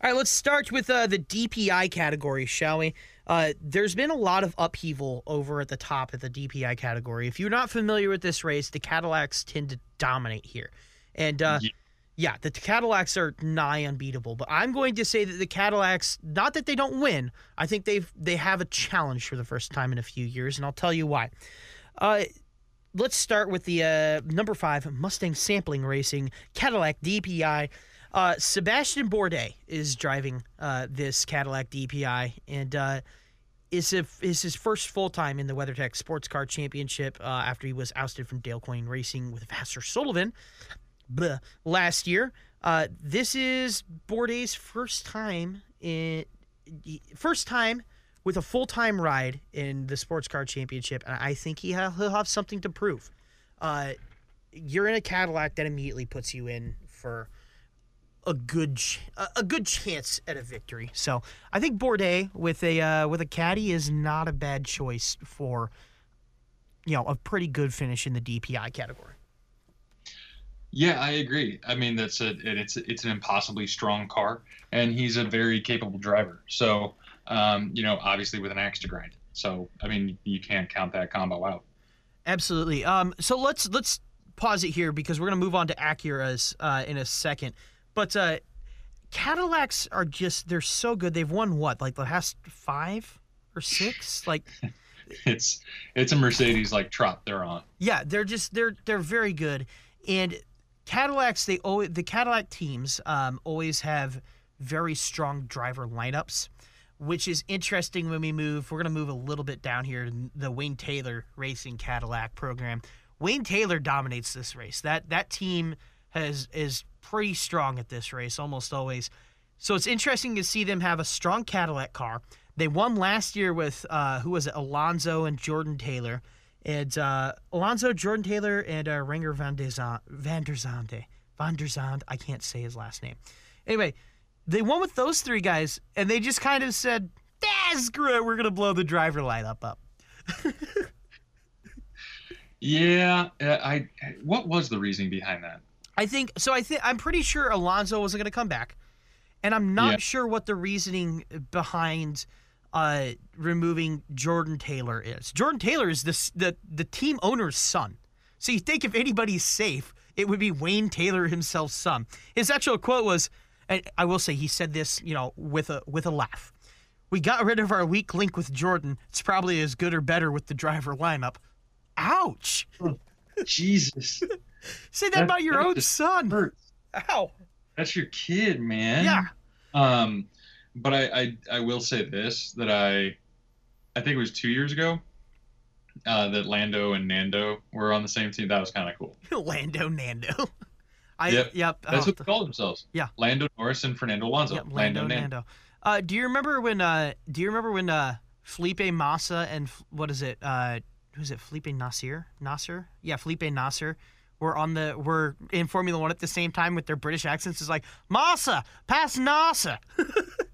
All right, let's start with uh, the DPI category, shall we? Uh, there's been a lot of upheaval over at the top of the DPI category. If you're not familiar with this race, the Cadillacs tend to dominate here. And uh, yeah yeah, the Cadillacs are nigh unbeatable, but I'm going to say that the Cadillacs, not that they don't win, I think they've they have a challenge for the first time in a few years, and I'll tell you why. Uh, let's start with the uh, number five Mustang Sampling Racing Cadillac DPI. Uh, Sebastian Bourdais is driving uh, this Cadillac DPI, and uh, is, a, is his first full time in the WeatherTech Sports Car Championship uh, after he was ousted from Dale Coyne Racing with Vasser Sullivan bleh, last year. Uh, this is Bourdais's first time in first time with a full time ride in the sports car championship, and I think he ha- he'll have something to prove. Uh, you're in a Cadillac that immediately puts you in for a good ch- a good chance at a victory. So I think Bourdais with a uh, with a caddy is not a bad choice for you know a pretty good finish in the DPI category. Yeah, I agree. I mean, that's a it's it's an impossibly strong car, and he's a very capable driver. So, um, you know, obviously with an axe to grind. So, I mean, you can't count that combo out. Absolutely. Um, so let's let's pause it here because we're gonna move on to Acuras uh, in a second. But uh, Cadillacs are just they're so good. They've won what like the last five or six like It's it's a Mercedes like trot they're on. Yeah, they're just they're they're very good, and Cadillacs they always the Cadillac teams um, always have very strong driver lineups, which is interesting when we move. We're gonna move a little bit down here to the Wayne Taylor Racing Cadillac program. Wayne Taylor dominates this race. That that team has is pretty strong at this race almost always. So it's interesting to see them have a strong Cadillac car. They won last year with uh, who was it? Alonso and Jordan Taylor, and uh, Alonso, Jordan Taylor, and uh, Renger van der Zand, van der Zande, van der Zand. I can't say his last name. Anyway, they won with those three guys, and they just kind of said, "Ah, screw it, we're gonna blow the driver lineup up." Yeah, uh, I. What was the reasoning behind that? I think so. I think I'm pretty sure Alonso wasn't going to come back, and I'm not Yeah. sure what the reasoning behind uh, removing Jordan Taylor is. Jordan Taylor is this the the team owner's son, so you think if anybody's safe, it would be Wayne Taylor himself's son. His actual quote was, and I will say he said this, you know, with a with a laugh. We got rid of our weak link with Jordan. It's probably as good or better with the driver lineup. Ouch! Jesus, Say that, That- about your own son. hurts. Ow! That's your kid, man. Yeah. Um, but I, I I will say this that I, I think it was two years ago, uh, that Lando and Nando were on the same team. That was kind of cool. Lando Nando. I Yep. yep. That's oh, what they call themselves. Yeah. Lando Norris and Fernando Alonso. yep, Lando Nando. Uh, do you remember when? Uh, do you remember when uh, Felipe Massa and what is it? Uh, who's it? Felipe Nasir? Nasser? Yeah, Felipe Nasser. Were on the were in Formula One at the same time with their British accents. It's like Massa, pass Nasser.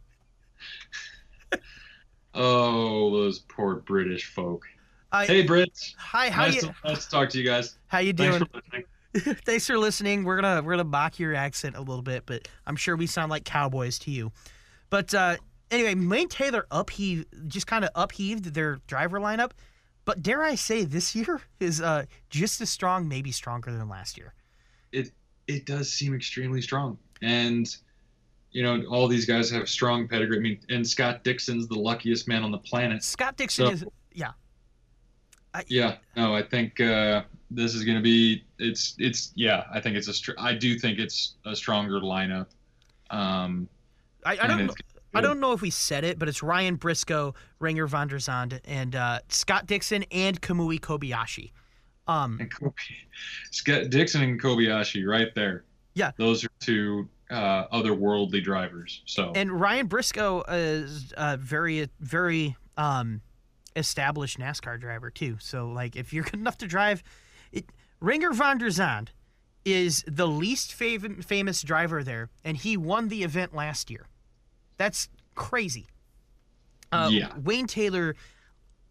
Oh, those poor British folk. Hey, Brits. hi, how nice, you to, nice to talk to you guys. how you doing? Thanks for listening. Thanks for listening. We're gonna we're gonna mock your accent a little bit, but I'm sure we sound like cowboys to you. But uh, anyway, Wayne Taylor upheaved, just kind of upheaved their driver lineup. But dare I say, this year is uh, just as strong, maybe stronger than last year. It it does seem extremely strong, and you know all these guys have strong pedigree. I mean, and Scott Dixon's the luckiest man on the planet. Scott Dixon So- is yeah. I, Yeah, no, I think uh, this is going to be. It's it's yeah. I think it's a. Str- I do think it's a stronger lineup. Um, I, I don't I don't know if we said it, but it's Ryan Briscoe, Renger van der Zand, and uh, Scott Dixon and Kamui Kobayashi. Um, And Kobe, Scott Dixon and Kobayashi right there. Yeah. those are two uh, otherworldly drivers. So And Ryan Briscoe is a very, very um, established NASCAR driver too. So, like, if you're good enough to drive, it, Renger van der Zand is the least fav- famous driver there, and he won the event last year. That's crazy. Uh, Yeah. Wayne Taylor,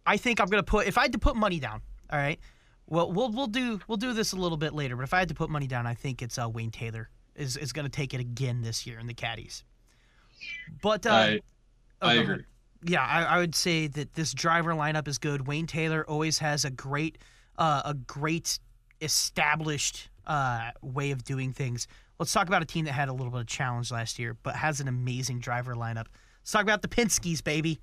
I think I'm gonna put. If I had to put money down, all right. Well, we'll we'll do we'll do this a little bit later. But if I had to put money down, I think it's uh, Wayne Taylor is is gonna take it again this year in the Caddies. But uh, I oh, I agree. ahead. Yeah, I, I would say that this driver lineup is good. Wayne Taylor always has a great, uh, a great established uh, way of doing things. Let's talk about a team that had a little bit of challenge last year, but has an amazing driver lineup. Let's talk about the Penske's, baby.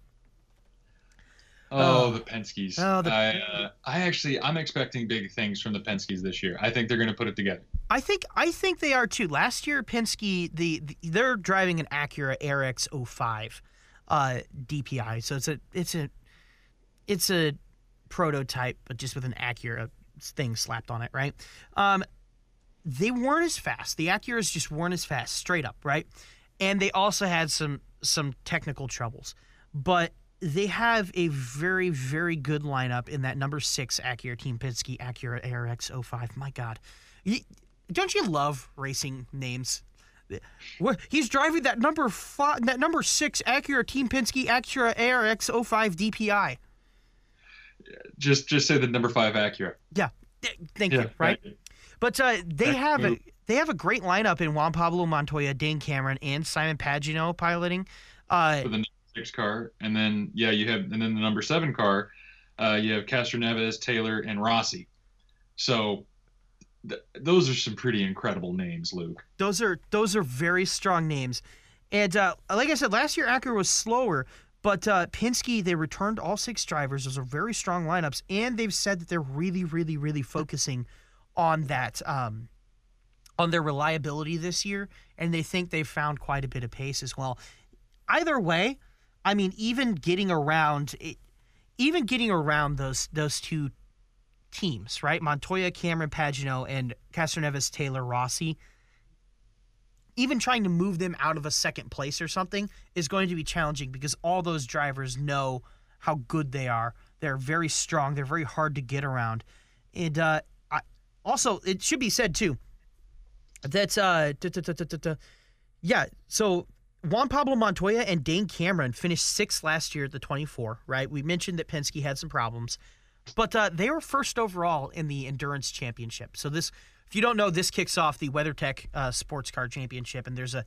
Oh, Oh. the Penske's. Oh, the- I, uh, I actually, I'm expecting big things from the Penske's this year. I think they're going to put it together. I think I think they are too. Last year, Penske the, the they're driving an Acura ARX 05 uh, DPI, so it's a it's a it's a prototype, but just with an Acura thing slapped on it, right? Um, they weren't as fast. The Acuras just weren't as fast, straight up, right? And they also had some some technical troubles, but they have a very very good lineup in that number six Acura Team Penske Acura ARX 05. My God, You- don't you love racing names? He's driving that number five, that number six Acura Team Penske Acura ARX 05 DPI. Just, just say the number five Acura. Yeah, th- thank you. Right. But uh, they have a they have a great lineup in Juan Pablo Montoya, Dane Cameron, and Simon Pagenaud piloting. Uh, for the number six car, and then yeah, you have, and then the number seven car, uh, you have Castroneves, Taylor, and Rossi. So th- those are some pretty incredible names, Luke. those are those are very strong names, And uh, like I said, last year Acura was slower, but uh, Penske they returned all six drivers. Those are very strong lineups, and they've said that they're really, really, really focusing on that. Um, on their reliability this year, and they think they've found quite a bit of pace as well. Either way, I mean, even getting around, it, even getting around those those two teams, right? Montoya, Cameron Pagenaud, and Castroneves, Taylor Rossi. Even trying to move them out of a second place or something is going to be challenging because all those drivers know how good they are. They're very strong. They're very hard to get around, and uh, I, also it should be said too that's uh, yeah. So Juan Pablo Montoya and Dane Cameron finished sixth last year at the 24. Right, we mentioned that Penske had some problems, but uh, they were first overall in the endurance championship. So this, if you don't know, this kicks off the WeatherTech uh, Sports Car Championship, and there's a,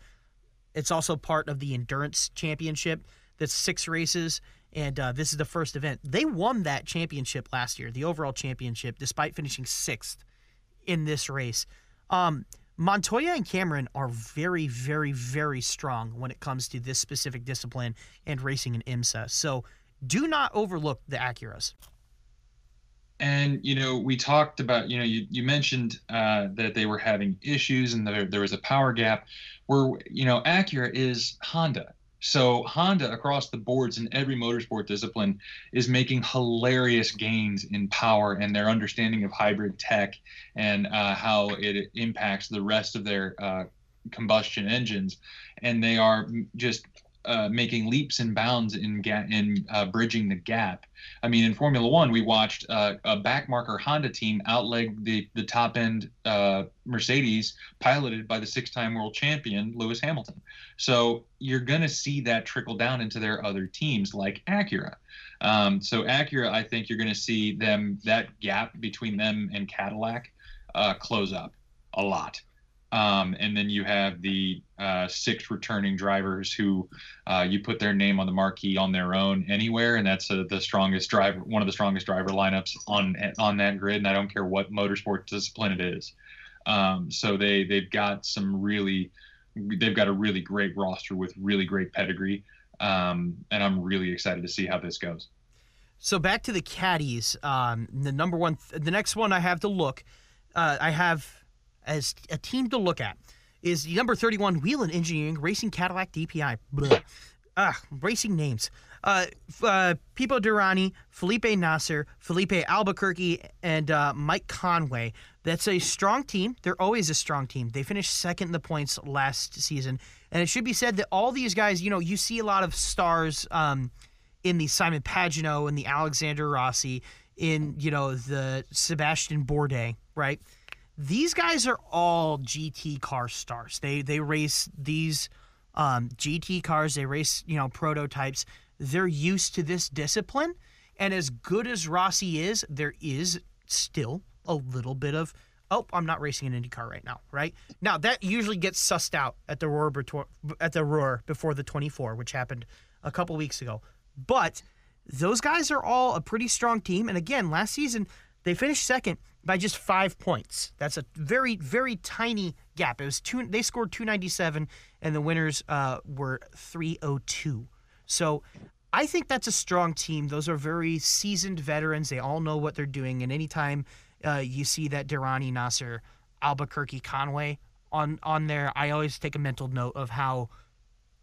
it's also part of the endurance championship. That's six races, and uh, this is the first event. They won that championship last year, the overall championship, despite finishing sixth in this race. Um, Montoya and Cameron are very, very, very strong when it comes to this specific discipline and racing in IMSA. So do not overlook the Acuras. And you know, we talked about you know you you mentioned uh, that they were having issues and there there was a power gap. Where you know Acura is Honda, so Honda across the boards in every motorsport discipline is making hilarious gains in power and their understanding of hybrid tech and uh, how it impacts the rest of their uh, combustion engines, and they are just uh, making leaps and bounds in ga- in uh, bridging the gap. I mean, in Formula One, we watched uh, a backmarker Honda team outleg the the top end uh, Mercedes, piloted by the six time world champion Lewis Hamilton. So you're going to see that trickle down into their other teams like Acura. Um, so Acura, I think you're going to see them that gap between them and Cadillac uh, close up a lot. Um, and then you have the uh, six returning drivers who uh, you put their name on the marquee on their own anywhere, and that's uh, the strongest driver, one of the strongest driver lineups on on that grid. And I don't care what motorsport discipline it is. Um, so they they've got some really, they've got a really great roster with really great pedigree, um, and I'm really excited to see how this goes. So back to the caddies. Um, the number one, the next one I have to look. Uh, I have as a team to look at is the number 31 Whelen Engineering Racing Cadillac DPI. Blah. Ah, racing names. Uh, uh, Pipo Derani, Felipe Nasr, Filipe Albuquerque, and uh, Mike Conway. That's a strong team. They're always a strong team. They finished second in the points last season. And it should be said that all these guys, you know, you see a lot of stars um, in the Simon Pagenaud and the Alexander Rossi, in, you know, the Sebastian Bourdais, right? These guys are all GT car stars. They they race these um, GT cars. They race you know prototypes. They're used to this discipline, and as good as Rossi is, there is still a little bit of oh, I'm not racing an Indy car right now, right? Now that usually gets sussed out at the roar at the roar before the 24, which happened a couple weeks ago. But those guys are all a pretty strong team, and again, last season they finished second by just five points. That's a very, very tiny gap. It was two. They scored 297, and the winners uh, were 302. So I think that's a strong team. Those are very seasoned veterans. They all know what they're doing. And anytime uh, you see that Derani Nasr, Albuquerque, Conway on on there, I always take a mental note of how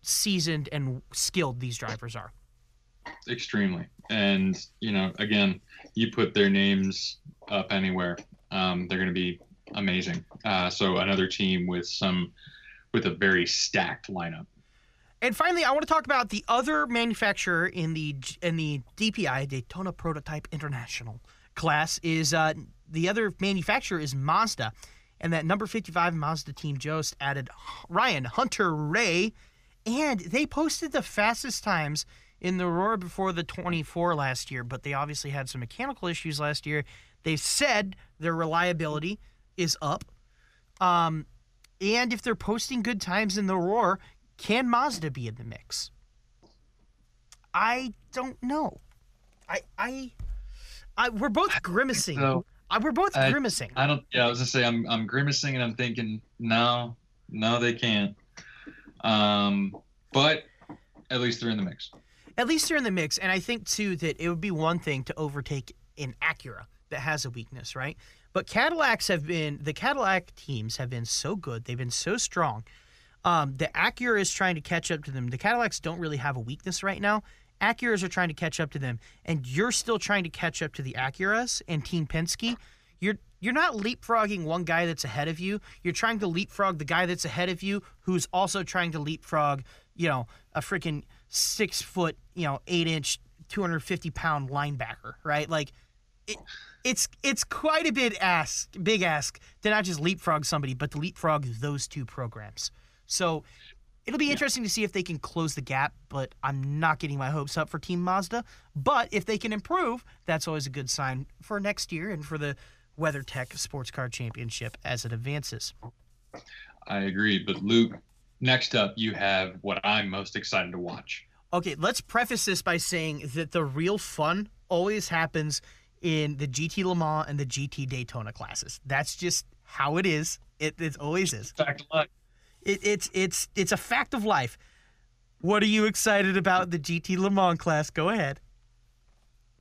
seasoned and skilled these drivers are. Extremely, and you know, again, you put their names up anywhere, um, they're going to be amazing. Uh, so another team with some with a very stacked lineup. And finally, I want to talk about the other manufacturer in the in the DPI Daytona Prototype International class is uh, the other manufacturer is Mazda, and that number 55 Mazda team Joest added Ryan Hunter-Reay, and they posted the fastest times in the Roar before the 24 last year, but they obviously had some mechanical issues last year. They said their reliability is up. Um, and if they're posting good times in the Roar, can Mazda be in the mix? I don't know. I I, I we're both grimacing. So, I, we're both I, grimacing. I don't. Yeah, I was gonna say I'm I'm grimacing and I'm thinking no, no, they can't. Um, but at least they're in the mix. At least they're in the mix, and I think too that it would be one thing to overtake an Acura that has a weakness, right? But Cadillacs have been the Cadillac teams have been so good. They've been so strong. Um, the Acura is trying to catch up to them. The Cadillacs don't really have a weakness right now. Acuras are trying to catch up to them, and you're still trying to catch up to the Acuras and Team Penske. You're you're not leapfrogging one guy that's ahead of you. You're trying to leapfrog the guy that's ahead of you, who's also trying to leapfrog, you know, a freaking six foot, you know, eight inch, two hundred fifty pound linebacker, right? Like, it, it's it's quite a bit ask, big ask to not just leapfrog somebody, but to leapfrog those two programs. So it'll be interesting to see if they can close the gap. But I'm not getting my hopes up for Team Mazda. But if they can improve, that's always a good sign for next year and for the WeatherTech Sports Car Championship as it advances. I agree, but Luke, next up you have what I'm most excited to watch. Okay, let's preface this by saying that the real fun always happens in the GT Le Mans and the GT Daytona classes. That's just how it is. It, it always is. Fact of life. It, it's it's it's a fact of life. What are you excited about the GT Le Mans class? Go ahead.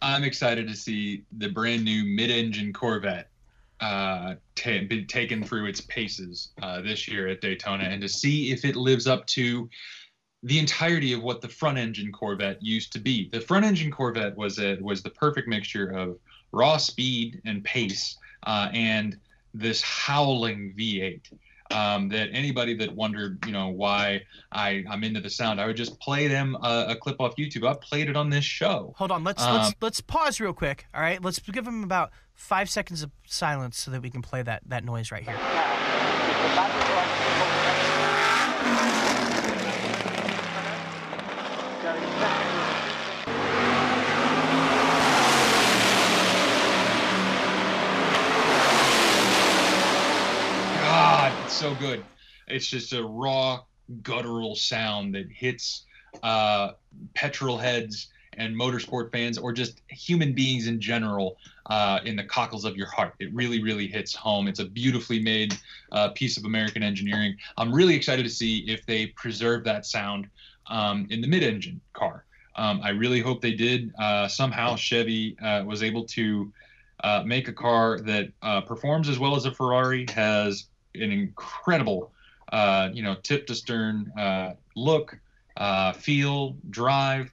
I'm excited to see the brand new mid-engine Corvette uh, t- been taken through its paces uh, this year at Daytona, and to see if it lives up to the entirety of what the front-engine Corvette used to be. The front-engine Corvette was a was the perfect mixture of raw speed and pace, uh, and this howling V8 um, that anybody that wondered, you know, why I I'm into the sound, I would just play them a, a clip off YouTube. I played it on this show. Hold on, let's Um, let's let's pause real quick. All right, let's give them about five seconds of silence so that we can play that that noise right here. God, it's so good. It's just a raw, guttural sound that hits uh, petrol heads and motorsport fans, or just human beings in general, uh, in the cockles of your heart. It really, really hits home. It's a beautifully made uh, piece of American engineering. I'm really excited to see if they preserve that sound um, in the mid-engine car. Um, I really hope they did. Uh, somehow Chevy uh, was able to uh, make a car that uh, performs as well as a Ferrari, has an incredible, you know, tip to stern look, feel, drive,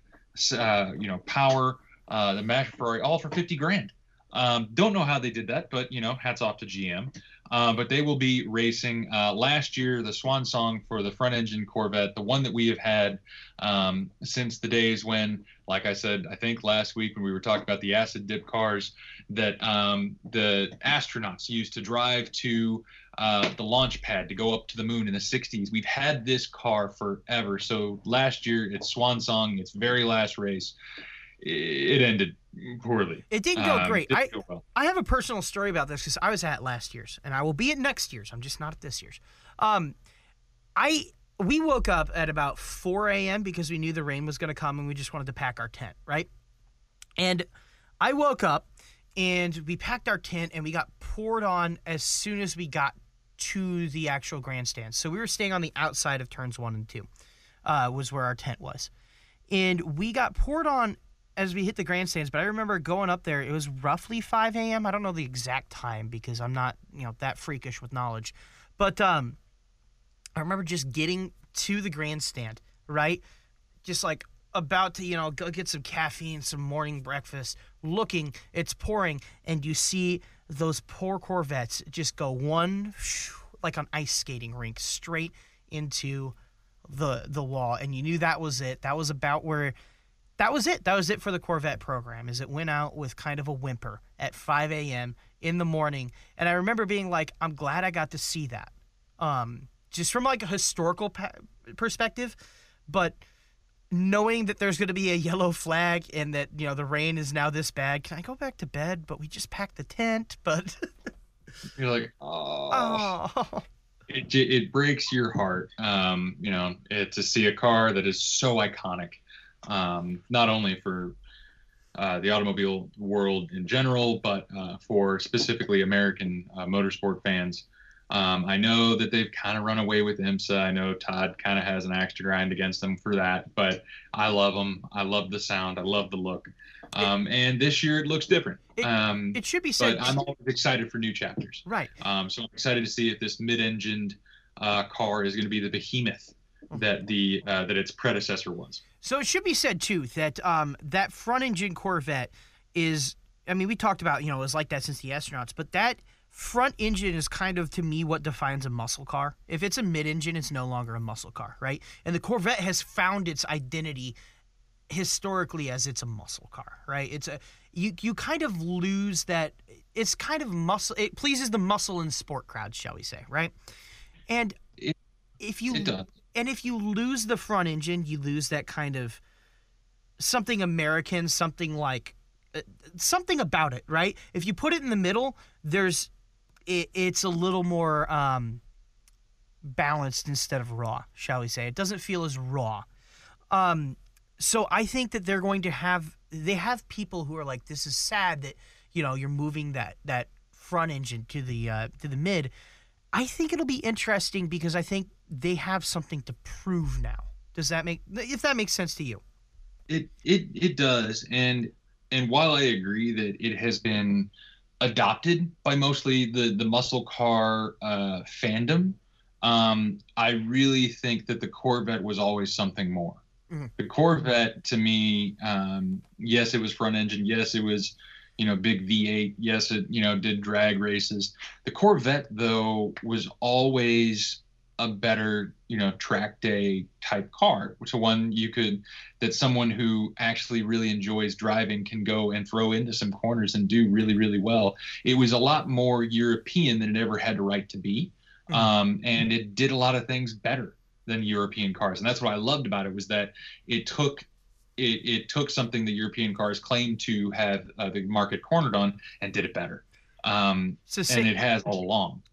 uh, you know, power. Uh, the Match Ferrari, all for 50 grand. Um, don't know how they did that, but you know, hats off to GM. Uh, but they will be racing uh, last year the swan song for the front engine Corvette, the one that we have had um, since the days when, like I said, I think last week when we were talking about the acid dip cars, that um, the astronauts used to drive to uh, the launch pad to go up to the moon in the 60s. We've had this car forever. So last year, its swan song, its very last race, it ended poorly. It didn't go Um, great. didn't I go well. I have a personal story about this because I was at last year's, and I will be at next year's. I'm just not at this year's. Um, I we woke up at about 4 a.m. because we knew the rain was going to come, and we just wanted to pack our tent, right? And I woke up, and we packed our tent, and we got poured on as soon as we got to the actual grandstand. So we were staying on the outside of turns one and two, uh, was where our tent was, and we got poured on as we hit the grandstands, but I remember going up there. It was roughly 5 a.m. I don't know the exact time because I'm not, you know, that freakish with knowledge. But um, I remember just getting to the grandstand, right? Just like about to, you know, go get some caffeine, some morning breakfast, looking, it's pouring, and you see those poor Corvettes just go one, like an ice skating rink, straight into the the wall. And you knew that was it. That was about where that was it. That was it for the Corvette program. Is it went out with kind of a whimper at 5 a.m. in the morning, and I remember being like, "I'm glad I got to see that." Um, just from like a historical pa- perspective, but knowing that there's going to be a yellow flag and that you know the rain is now this bad, can I go back to bed? But we just packed the tent. But You're like, oh, oh, it, it breaks your heart. Um, you know, it, to see a car that is so iconic, um, not only for uh, the automobile world in general, but uh, for specifically American uh, motorsport fans. Um, I know that they've kind of run away with IMSA. I know Todd kind of has an axe to grind against them for that, but I love them. I love the sound. I love the look. Um, and this year it looks different. It- um, It should be said. but I'm always excited for new chapters. right. Um, so I'm excited to see if this mid-engined uh, car is going to be the behemoth that the uh, that its predecessor was. So it should be said too that um, that front engine Corvette is. I mean, we talked about you know it was like that since the astronauts, but that front engine is kind of to me what defines a muscle car. If it's a mid engine, it's no longer a muscle car, right? And the Corvette has found its identity historically as it's a muscle car, right? It's a you you kind of lose that. It's kind of muscle. It pleases the muscle and sport crowd, shall we say, right? And It- if you and if you lose the front engine, you lose that kind of something American, something like uh, something about it, right? If you put it in the middle, there's it, it's a little more um, balanced instead of raw, shall we say? It doesn't feel as raw. Um, so I think that they're going to have they have people who are like, this is sad that you know you're moving that that front engine to the uh, to the mid. I think it'll be interesting because I think they have something to prove now. Does that make if that makes sense to you? It it it does, and and while I agree that it has been adopted by mostly the the muscle car uh, fandom, um, I really think that the Corvette was always something more. Mhm. The Corvette, to me, um, yes, it was front engine. Yes, it was, you know, big V8. Yes, it you know did drag races. The Corvette, though, was always a better, you know, track day type car. So one you could that someone who actually really enjoys driving can go and throw into some corners and do really, really well. It was a lot more European than it ever had a right to be. Mhm. Um, and it did a lot of things better than European cars. And that's what I loved about it was that it took it, it took something that European cars claimed to have uh, the market cornered on and did it better. Um, It's the and it has all along.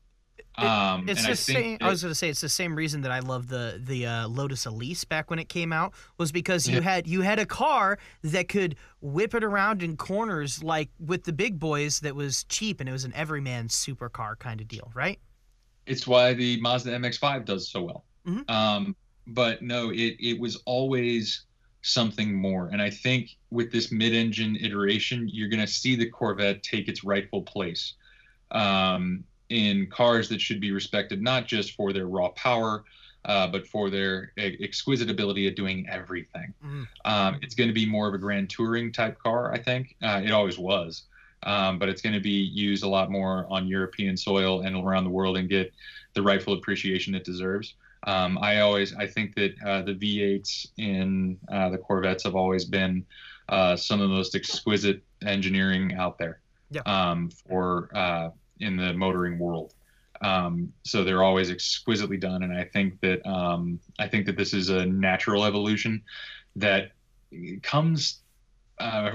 Um, it's and the I think same. I was going to say it's the same reason that I love the the uh, Lotus Elise back when it came out was because you Yeah. had you had a car that could whip it around in corners like with the big boys that was cheap and it was an everyman supercar kind of deal, right? it's why the Mazda MX-5 does so well. Mhm. Um, but no, it it was always something more, and I think with this mid-engine iteration, you're going to see the Corvette take its rightful place um, in cars that should be respected not just for their raw power. Uh, but for their exquisite ability at doing everything, Mhm. um, it's going to be more of a grand touring type car. I think uh, it always was, um, but it's going to be used a lot more on European soil and around the world and get the rightful appreciation it deserves. Um, I always I think that uh, the V8s in uh, the Corvettes have always been uh, some of the most exquisite engineering out there Yeah. um, for uh, in the motoring world. Um, so they're always exquisitely done, and I think that um, I think that this is a natural evolution that comes uh,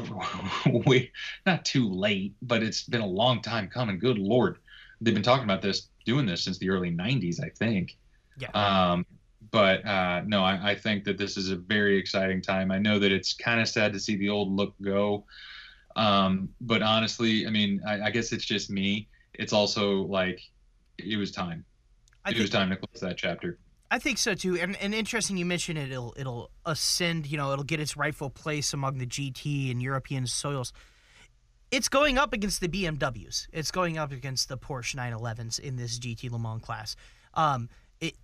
not too late, but it's been a long time coming. Good lord, they've been talking about this, doing this since the early '90s, I think. Yeah. Um, but uh, no, I, I think that this is a very exciting time. I know that it's kind of sad to see the old look go, um, but honestly, I mean, I, I guess it's just me. It's also like it was time. I it was time to close that chapter. I think so too. And, and interesting you mentioned it, it'll it'll ascend, you know, it'll get its rightful place among the GT and European soils. It's going up against the BMWs. It's going up against the Porsche 911s in this GT Le Mans class. Um, it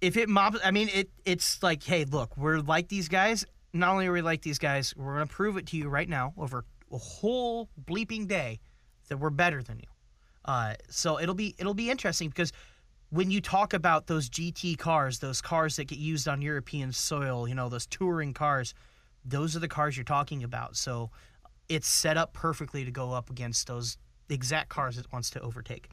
if it mobs, I mean, it it's like, hey, look, we're like these guys. Not only are we like these guys, we're gonna prove it to you right now over a whole bleeping day that we're better than you. Uh, so it'll be it'll be interesting because when you talk about those GT cars, those cars that get used on European soil, you know, those touring cars, those are the cars you're talking about. So it's set up perfectly to go up against those exact cars it wants to overtake.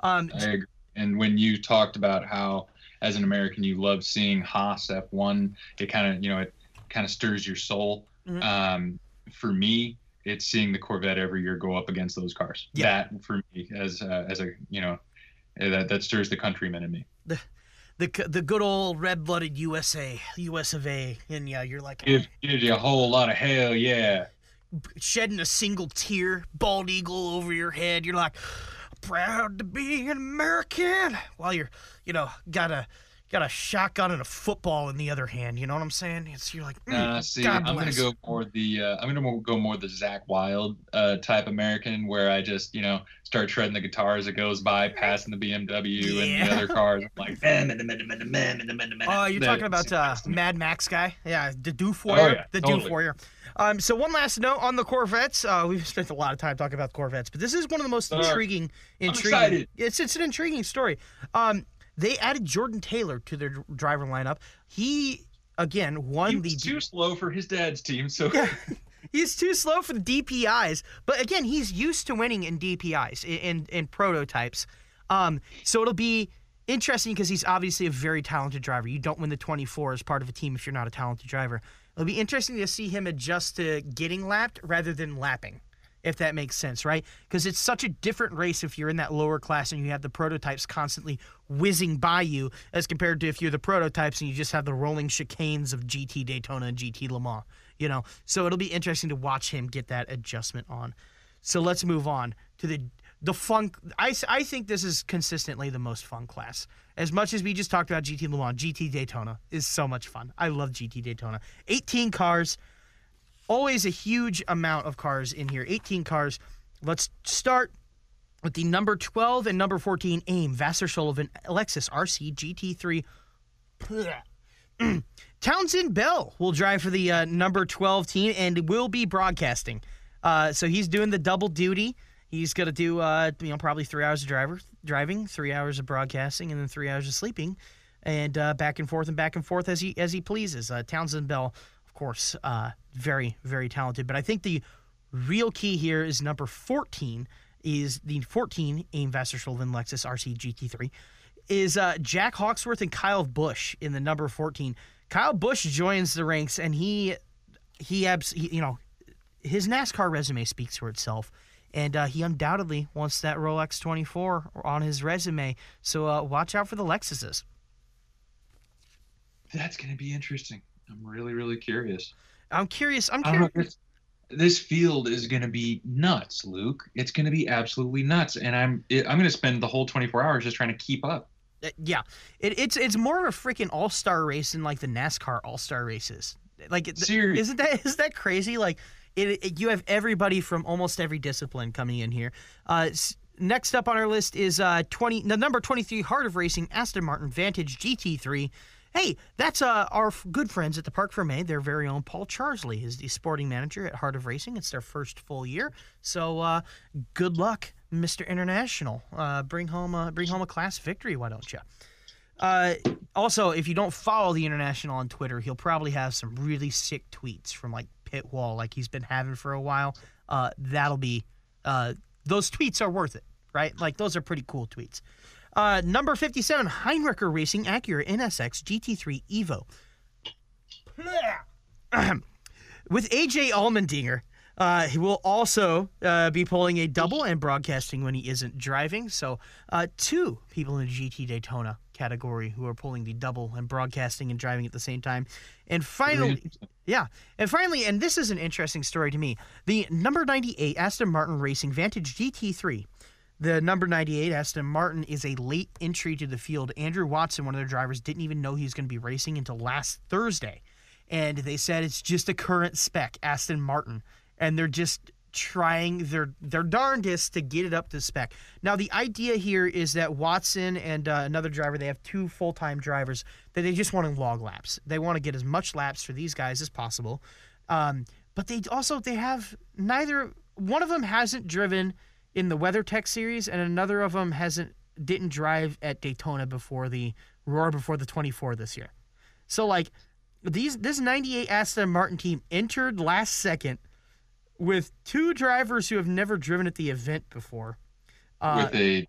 Um, I agree. And when you talked about how, as an American, you love seeing Haas F1, it kind of, you know, it kind of stirs your soul. Mhm. Um, for me, it's seeing the Corvette every year go up against those cars. Yeah. That for me, as uh, as a, you know, eh, that that stirs the countryman in me. the the the good old red blooded USA, US of A, and yeah, you're like gives you a whole lot of hell, yeah. shedding a single tear, bald eagle over your head. You're like, proud to be an American. While you're, you know, got a got a shotgun and a football in the other hand. You know what I'm saying? It's you're like, mm, Uh, see, God I'm gonna go more the uh, I'm gonna go more the Zakk Wylde uh, type American, where I just you know start shredding the guitar as it goes by, passing the BMW and the other cars. I'm like, Oh, you're talking about uh, Mad Max guy? Yeah, the Doof Warrior. Oh, yeah, the totally. Doof Warrior. Um, so one last note on the Corvettes. Uh, we've spent a lot of time talking about Corvettes, but this is one of the most Uh, intriguing. I'm Intriguing. excited. It's it's an intriguing story. Um, they added Jordan Taylor to their driver lineup. He again won he the too slow for his dad's team, so Yeah. He's too slow for the DPIs, but again, he's used to winning in DPIs in in, in prototypes. Um, so it'll be interesting because he's obviously a very talented driver. You don't win the 24 as part of a team if you're not a talented driver. It'll be interesting to see him adjust to getting lapped rather than lapping, if that makes sense, right? Because it's such a different race if you're in that lower class and you have the prototypes constantly whizzing by you as compared to if you're the prototypes and you just have the rolling chicanes of GT Daytona and GT Le Mans, you know? So it'll be interesting to watch him get that adjustment on. So let's move on to the the fun. I, I think this is consistently the most fun class. As much as we just talked about GT Le Mans, GT Daytona is so much fun. I love GT Daytona. 18 cars, always a huge amount of cars in here. 18 cars. Let's start with the number 12 and number 14 AIM, Vasser Sullivan, Lexus RC GT3. Townsend Bell will drive for the uh, number 12 team and will be broadcasting. Uh, so he's doing the double duty. He's going to do, uh, you know, probably three hours of driver driving, three hours of broadcasting, and then three hours of sleeping, and uh, back and forth and back and forth as he as he pleases. Uh, Townsend Bell, of course, uh, very very talented. But I think the real key here is number 14 is the 14 AIM Vasser Sullivan Lexus RC GT3 is uh, Jack Hawksworth and Kyle Busch in the number 14. Kyle Busch joins the ranks and he he, abs- he you know his NASCAR resume speaks for itself and uh, he undoubtedly wants that Rolex 24 on his resume. So uh, watch out for the Lexuses. that's gonna be interesting. I'm really really curious. I'm curious. I'm don't know, curious. this, this field is going to be nuts, Luke. It's going to be absolutely nuts, and I'm it, I'm going to spend the whole 24 hours just trying to keep up. Uh, yeah, it, it's it's more of a freaking all star race than like the NASCAR all star races. Like, it- Serious. isn't that is that crazy? Like, it, it- you have everybody from almost every discipline coming in here. Uh, next up on our list is uh twenty the number twenty three Heart of Racing Aston Martin Vantage GT three. Hey, that's uh, our good friends at the Park May. Their very own Paul Charsley is the sporting manager at Heart of Racing. It's their first full year, so uh, good luck, Mister International. Uh, bring home a bring home a class victory. Why don't you? Uh, also, if you don't follow the international on Twitter, he'll probably have some really sick tweets from like Pit Wall, like he's been having for a while. Uh, that'll be uh, those tweets are worth it, right? Like those are pretty cool tweets. Uh, number fifty-seven, Heinricher Racing Acura NSX GT3 Evo. With AJ Allmendinger, uh, he will also uh, be pulling a double and broadcasting when he isn't driving. So, uh, two people in the GT Daytona category who are pulling the double and broadcasting and driving at the same time. And finally, yeah, and finally, and this is an interesting story to me the number 98 Aston Martin Racing Vantage GT3. The number 98 Aston Martin is a late entry to the field. Andrew Watson, one of their drivers, didn't even know he was going to be racing until last Thursday. And they said it's just a current spec Aston Martin and they're just trying their their darndest to get it up to spec. Now the idea here is that Watson and uh, another driver they have two full time drivers that they just want to log laps. They want to get as much laps for these guys as possible, um, but they also they have neither one of them hasn't driven in the WeatherTech series and another of them hasn't didn't drive at Daytona before the Roar before the 24 this year. So like these this 98 Aston Martin team entered last second with two drivers who have never driven at the event before. Uh, with a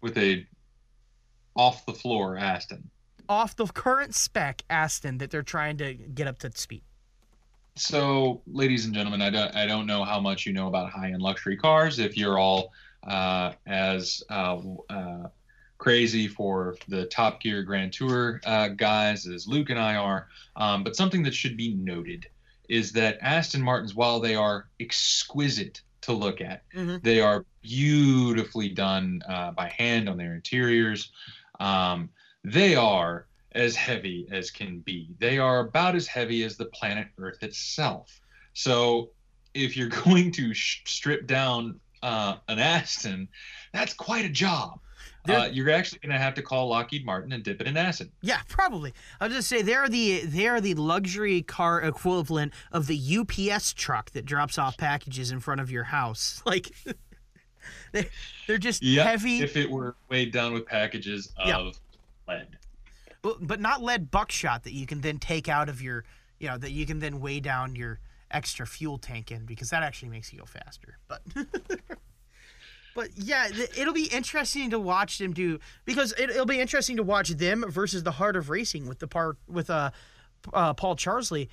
with a off the floor Aston. off the current spec Aston that they're trying to get up to speed. So, ladies and gentlemen, I don't, I don't know how much you know about high end luxury cars. If you're all uh, as uh, uh, crazy for the Top Gear Grand Tour uh, guys as Luke and I are, um, but something that should be noted is that Aston Martins, while they are exquisite to look at. Mhm. They are beautifully done uh, by hand on their interiors. Um, they are as heavy as can be. They are about as heavy as the planet Earth itself. So if you're going to sh- strip down uh, an Aston, that's quite a job. Uh, you're actually going to have to call Lockheed Martin and dip it in acid. Yeah, probably. I'll just say they're the they are the luxury car equivalent of the UPS truck that drops off packages in front of your house. Like they they're just Yeah, heavy, if it were weighed down with packages of Yeah. lead. But- not lead buckshot that you can then take out of your you know that you can then weigh down your extra fuel tank in because that actually makes you go faster. But But yeah, it'll be interesting to watch them do because it, it'll be interesting to watch them versus the heart of racing with the part with uh, uh Paul Charsley.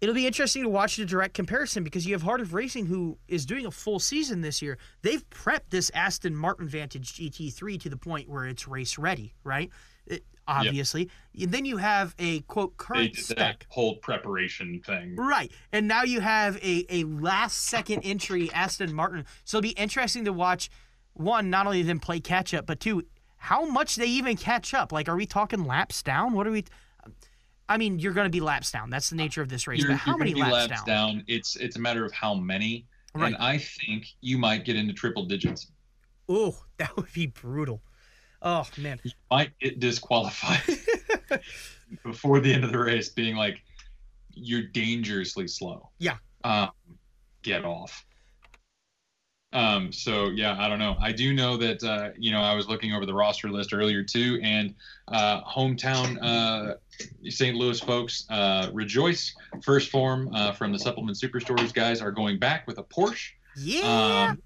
It'll be interesting to watch the direct comparison because you have Heart of Racing who is doing a full season this year. They've prepped this Aston Martin Vantage GT3 to the point where it's race ready, right? It, obviously. And then you have a quote current spec. whole preparation thing. Right. And now you have a, a last second entry Aston Martin. So it'll be interesting to watch one, not only them play catch up, but two, how much they even catch up. Like, are we talking laps down? What are we I mean, you're gonna be laps down. That's the nature of this race. You're, but how many laps, laps down? down. It's it's a matter of how many. Right. And I think you might get into triple digits. Oh, that would be brutal. Oh man. Might get disqualified before the end of the race, being like, you're dangerously slow. Yeah. Um, get off. Um, so yeah, I don't know. I do know that uh, you know I was looking over the roster list earlier too, and uh, hometown uh, St. Louis folks uh, rejoice. 1st Phorm uh, from the Supplement Superstores guys are going back with a Porsche. Yeah. Um,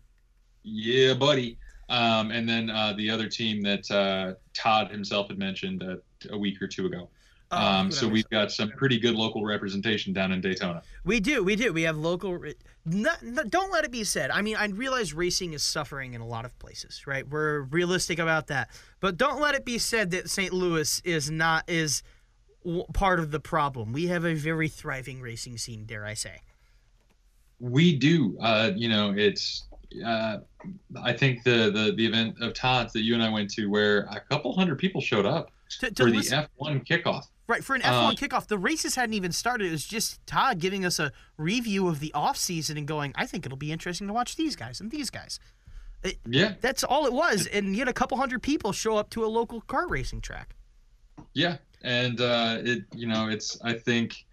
yeah, buddy. Um, and then uh, the other team that uh, Todd himself had mentioned uh, a week or two ago. Oh, Um, so we've got some pretty good local representation down in Daytona. We do, we do. We have local. Not, not- don't let it be said. I mean, I realize racing is suffering in a lot of places, right? We're realistic about that, but don't let it be said that St. Louis is not is w- part of the problem. We have a very thriving racing scene, dare I say? We do. Uh, you know, it's. Uh, I think the, the the event of Todd's that you and I went to, where a couple hundred people showed up To, to for the F1 kickoff. right for an uh, F1 kickoff, the races hadn't even started. It was just Todd giving us a review of the off season and going, "I think it'll be interesting to watch these guys and these guys." Yeah, That's all it was, and you had a couple hundred people show up to a local kart racing track. Yeah, and uh, it you know it's I think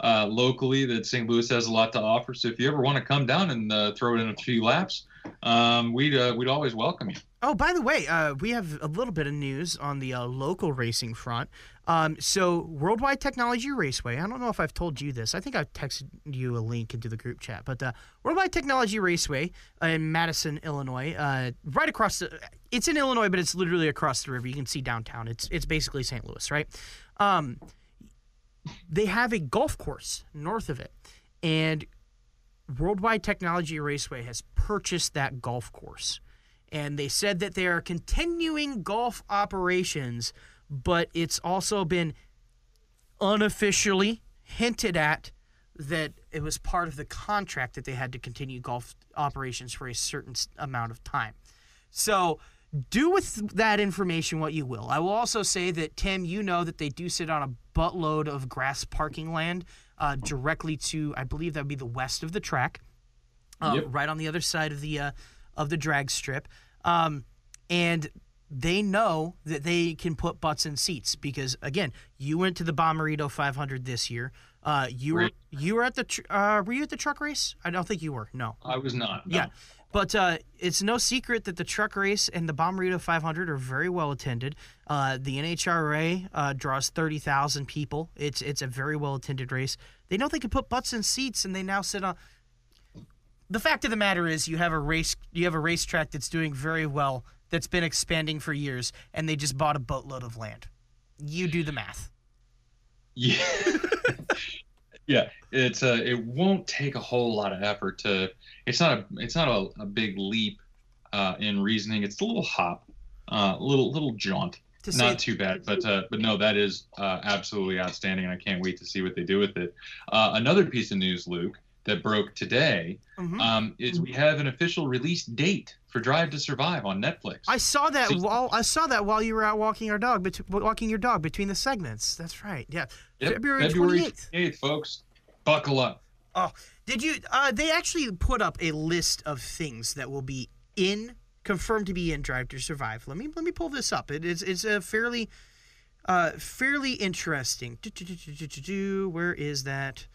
uh, locally that St. Louis has a lot to offer. So if you ever want to come down and uh, throw in a few laps, um, we'd uh, we'd always welcome you. Oh, by the way, uh, we have a little bit of news on the uh, local racing front. Um, so, Worldwide Technology Raceway. I don't know if I've told you this. I think I've texted you a link into the group chat. But uh, Worldwide Technology Raceway in Madison, Illinois, uh, right across the. It's in Illinois, but it's literally across the river. You can see downtown. It's it's basically St. Louis, right? Um, they have a golf course north of it, and Worldwide Technology Raceway has purchased that golf course and they said that they are continuing golf operations, but it's also been unofficially hinted at that it was part of the contract that they had to continue golf operations for a certain amount of time. So, do with that information what you will. I will also say that Tim, you know that they do sit on a buttload of grass parking land uh, directly to, I believe that would be the west of the track, uh, Yep. right on the other side of the uh, of the drag strip, um, and they know that they can put butts in seats because again, you went to the Bommarito 500 this year. Uh, you were you were at the tr- uh, were you at the truck race? I don't think you were. No. I was not. no. Yeah. But uh, it's no secret that the truck race and the Bommarito 500 are very well attended. Uh, the NHRA uh, draws 30,000 people. It's it's a very well attended race. They know they can put butts in seats, and they now sit on. The fact of the matter is, you have a race you have a racetrack that's doing very well, that's been expanding for years, and they just bought a boatload of land. You do the math. Yeah. yeah. It's uh, it won't take a whole lot of effort to. It's not a it's not a, a big leap uh, in reasoning. It's a little hop, uh, little little jaunt. To Not too bad, but uh, but no, that is uh, absolutely outstanding, and I can't wait to see what they do with it. Uh, another piece of news, Luke, that broke today Mhm. um, is we have an official release date for Drive to Survive on Netflix. I saw that while I saw that while you were out walking our dog, bet- walking your dog between the segments. That's right. Yeah, Yep, February 28th. 28th, folks. Buckle up. Oh, did you? Uh, they actually put up a list of things that will be in confirmed to be in Drive to Survive. Let me let me pull this up. It is it's a fairly uh fairly interesting. Where is that?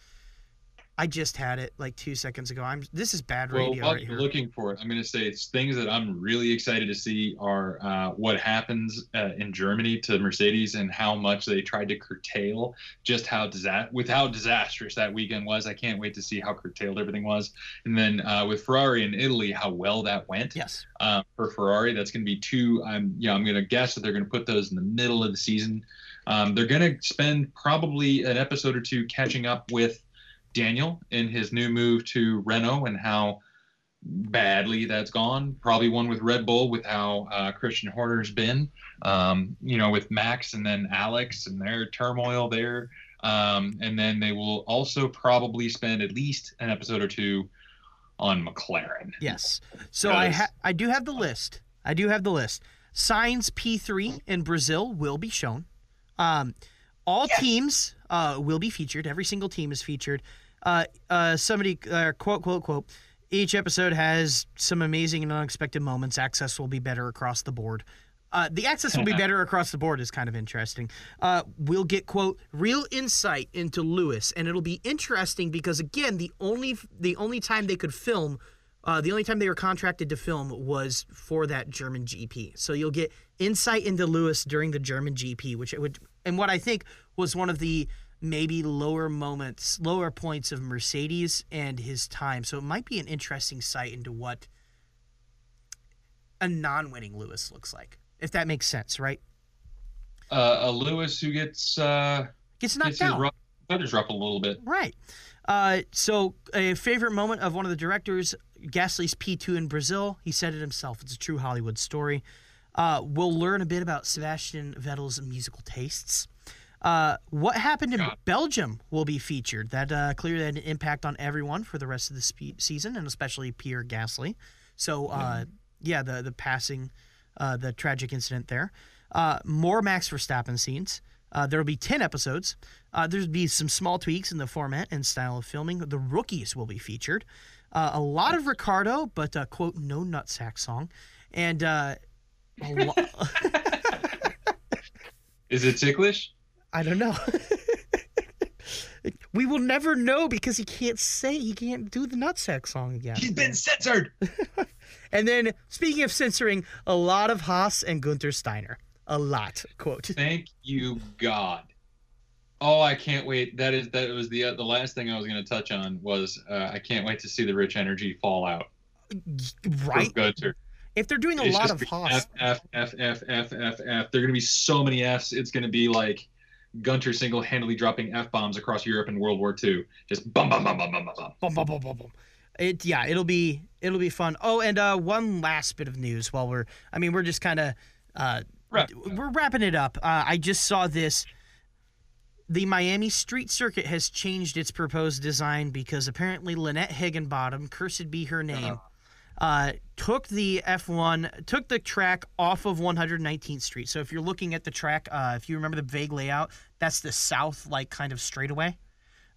I just had it like two seconds ago. I'm. This is bad Well, radio while right you're here. looking for it, I'm going to say it's things that I'm really excited to see are uh, what happens uh, in Germany to Mercedes and how much they tried to curtail just how disa- with how disastrous that weekend was. I can't wait to see how curtailed everything was. And then uh, with Ferrari in Italy, how well that went. Yes. uh, for Ferrari. That's going to be two. I'm you know I'm going to guess that they're going to put those in the middle of the season. Um, they're going to spend probably an episode or two catching up with Daniel in his new move to Renault and how badly that's gone. Probably one with Red Bull with how uh, Christian Horner's been. Um, you know with Max and then Alex and their turmoil there. Um, and then they will also probably spend at least an episode or two on McLaren. Yes. So I ha- I do have the list. I do have the list. Sainz P3 in Brazil will be shown. Um, all teams uh, will be featured. Every single team is featured. Uh, uh, somebody uh, quote quote quote. Each episode has some amazing and unexpected moments. Access will be better across the board. Uh, the access will be better across the board is kind of interesting. Uh, we'll get quote real insight into Lewis, and it'll be interesting because again, the only the only time they could film, uh, the only time they were contracted to film was for that German GP. So you'll get insight into Lewis during the German GP, which it would and what I think was one of the maybe lower moments, lower points of Mercedes and his time. So it might be an interesting sight into what a non-winning Lewis looks like, if that makes sense, right? uh, a Lewis who gets uh, Gets knocked gets his out. feathers ruffled a little bit. Right. Uh, so, a favorite moment of one of the directors, Gasly's P2 in Brazil. He said it himself. It's a true Hollywood story. Uh, we'll learn a bit about Sebastian Vettel's musical tastes. Uh, what happened in God. Belgium will be featured. That uh, clearly had an impact on everyone for the rest of the spe- season, and especially Pierre Gasly. So, uh, yeah, the the passing, uh, the tragic incident there. Uh, more Max Verstappen scenes. Uh, there will be 10 episodes. Uh, there'll be some small tweaks in the format and style of filming. The rookies will be featured. Uh, a lot of Ricciardo, but uh, quote, no nutsack song. And uh, lo- Is it ticklish? I don't know. we will never know because he can't say, he can't do the nutsack song again. He's been censored. And then, speaking of censoring, a lot of Haas and Gunther Steiner. A lot, quote. Thank you, God. Oh, I can't wait. That is that was the uh, the last thing I was going to touch on was uh, I can't wait to see the Rich Energy fallout. for Right? Gunter. If they're doing a It's lot of Haas. F F F F F F F. There are going to be so many Fs. It's going to be like Gunter single-handedly dropping F bombs across Europe in World War II. Just bum bum bum bum bum bum bum. Bum, bum, bum, bum. It yeah, it'll be it'll be fun. Oh, and uh, one last bit of news while we're I mean we're just kind of uh, Wrap. we're wrapping it up. Uh, I just saw this. The Miami Street Circuit has changed its proposed design because apparently Lynette Higginbottom, cursed be her name, uh, took the F1 took the track off of 119th Street. So if you're looking at the track, uh, if you remember the vague layout, that's the south like kind of straightaway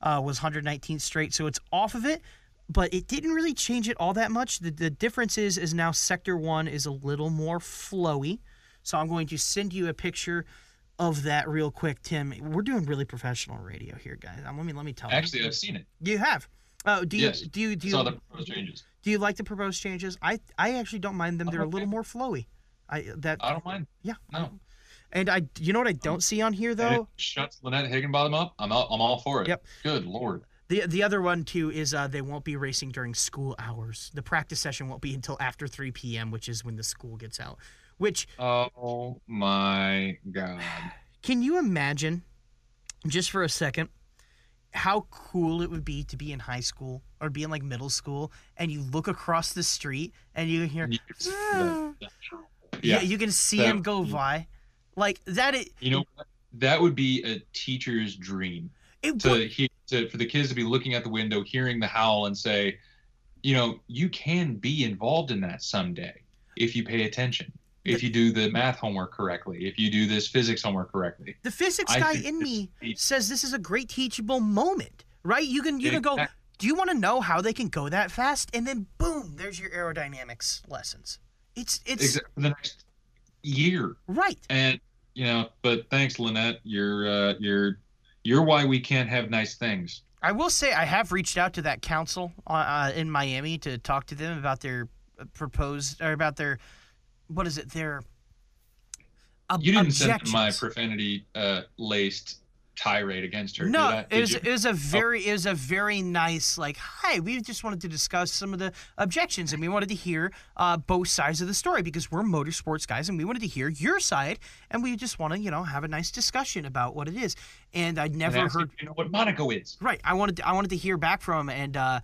uh, was 119th Street. So it's off of it, but it didn't really change it all that much. The, the difference is is now Sector One is a little more flowy. So I'm going to send you a picture of that real quick, Tim. We're doing really professional radio here, guys. Um, let me let me tell you. Actually. I've seen it. You have. Oh, do you Yes. do you do you saw the proposed changes. Do you like the proposed changes? I I actually don't mind them. They're a little more flowy. I that I don't mind. yeah. No. And I you know what I don't see on here though. shuts Lynette Higginbottom up. I'm out, I'm all for it. Yep. Good lord. The the other one too is uh, they won't be racing during school hours. The practice session won't be until after 3 p.m., which is when the school gets out. Which Oh my god. can you imagine, just for a second, how cool it would be to be in high school or be in like middle school and you look across the street and you hear can that- that- yeah, Yeah. you can see That- him go by, like that. It You know? That would be a teacher's dream it to would, hear to, for the kids to be looking out the window, hearing the howl, and say, you know, you can be involved in that someday if you pay attention, if you do the math homework correctly, if you do this physics homework correctly. The physics guy in me says this is a great teachable moment, right? You can you can go. Do you want to know how they can go that fast? And then boom, there's your aerodynamics lessons. It's it's the next year. right. And you know, but thanks, Lynette. You're uh, you're you're why we can't have nice things. I will say I have reached out to that council uh, uh, in Miami to talk to them about their uh, proposed or about their what is it their ob- You didn't send objections. my profanity uh, laced tirade against her. No, it was, you? it was a very it was a very nice like hi. We just wanted to discuss some of the objections and we wanted to hear uh, both sides of the story because we're motorsports guys and we wanted to hear your side and we just want to you know have a nice discussion about what it is. And I'd never if heard You know what Monaco is? right. I wanted to, I wanted to hear back from 'em and uh,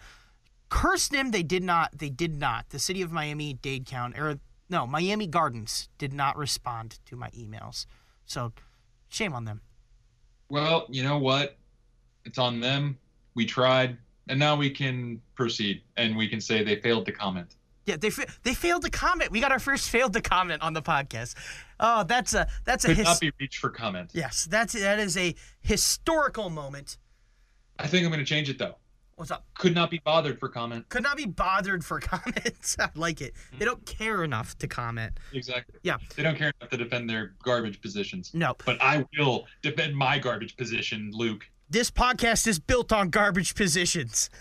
cursed them. They did not. They did not. The city of Miami Dade County or no Miami Gardens did not respond to my emails. So shame on them. Well, you know what? It's on them. We tried, and now we can proceed, and we can say they failed to comment. Yeah, they fa- they failed to comment. We got our first failed to comment on the podcast. Oh, that's a that's a Could his- not be reached for comment. yes, that's that is a historical moment. I think I'm going to change it though. What's up? Could not be bothered for comment. Could not be bothered for comments. I like it. They don't care enough to comment. Exactly. Yeah. They don't care enough to defend their garbage positions. No, But I will defend my garbage position, Luke. this podcast is built on garbage positions.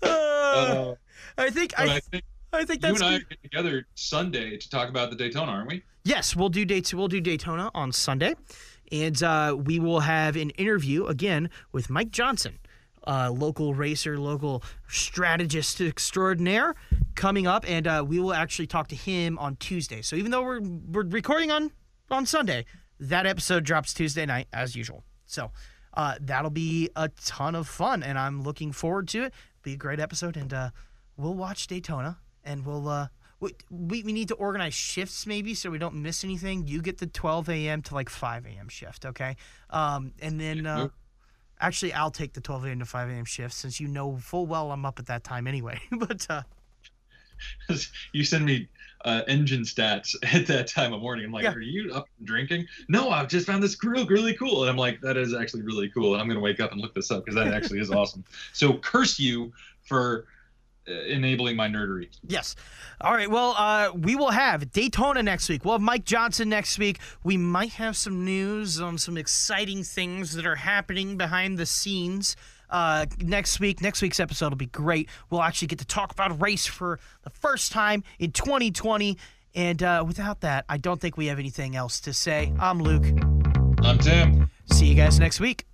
Uh, Uh, I think I, I think I think you and I good. get together Sunday to talk about the Daytona, aren't we? Yes, we'll do dates. We'll do Daytona on Sunday, and uh, we will have an interview again with Mike Johnson, uh, local racer, local strategist extraordinaire, coming up, and uh, we will actually talk to him on Tuesday. So even though we're we're recording on on Sunday, that episode drops Tuesday night as usual. So uh, that'll be a ton of fun, and I'm looking forward to it. Be a great episode, and uh, we'll watch Daytona, and we'll. We, we, need to organize shifts maybe so we don't miss anything. You get the 12 a.m. to like 5 a.m. shift, okay? Um, and then uh, Nope. actually, I'll take the 12 a.m. to 5 a.m. shift since you know full well I'm up at that time anyway. but uh, you send me uh, engine stats at that time of morning. I'm like, Yeah. are you up drinking? No, I've just found this grill really cool. And I'm like, that is actually really cool. And I'm going to wake up and look this up because that actually is awesome. So curse you for enabling my nerdery. Yes. All right. Well, uh, we will have Daytona next week. We'll have Mike Johnson next week. We might have some news on some exciting things that are happening behind the scenes uh, next week. Next week's episode will be great. We'll actually get to talk about race for the first time in 2020. And uh, without that, I don't think we have anything else to say. I'm Luke. I'm Tim. See you guys next week.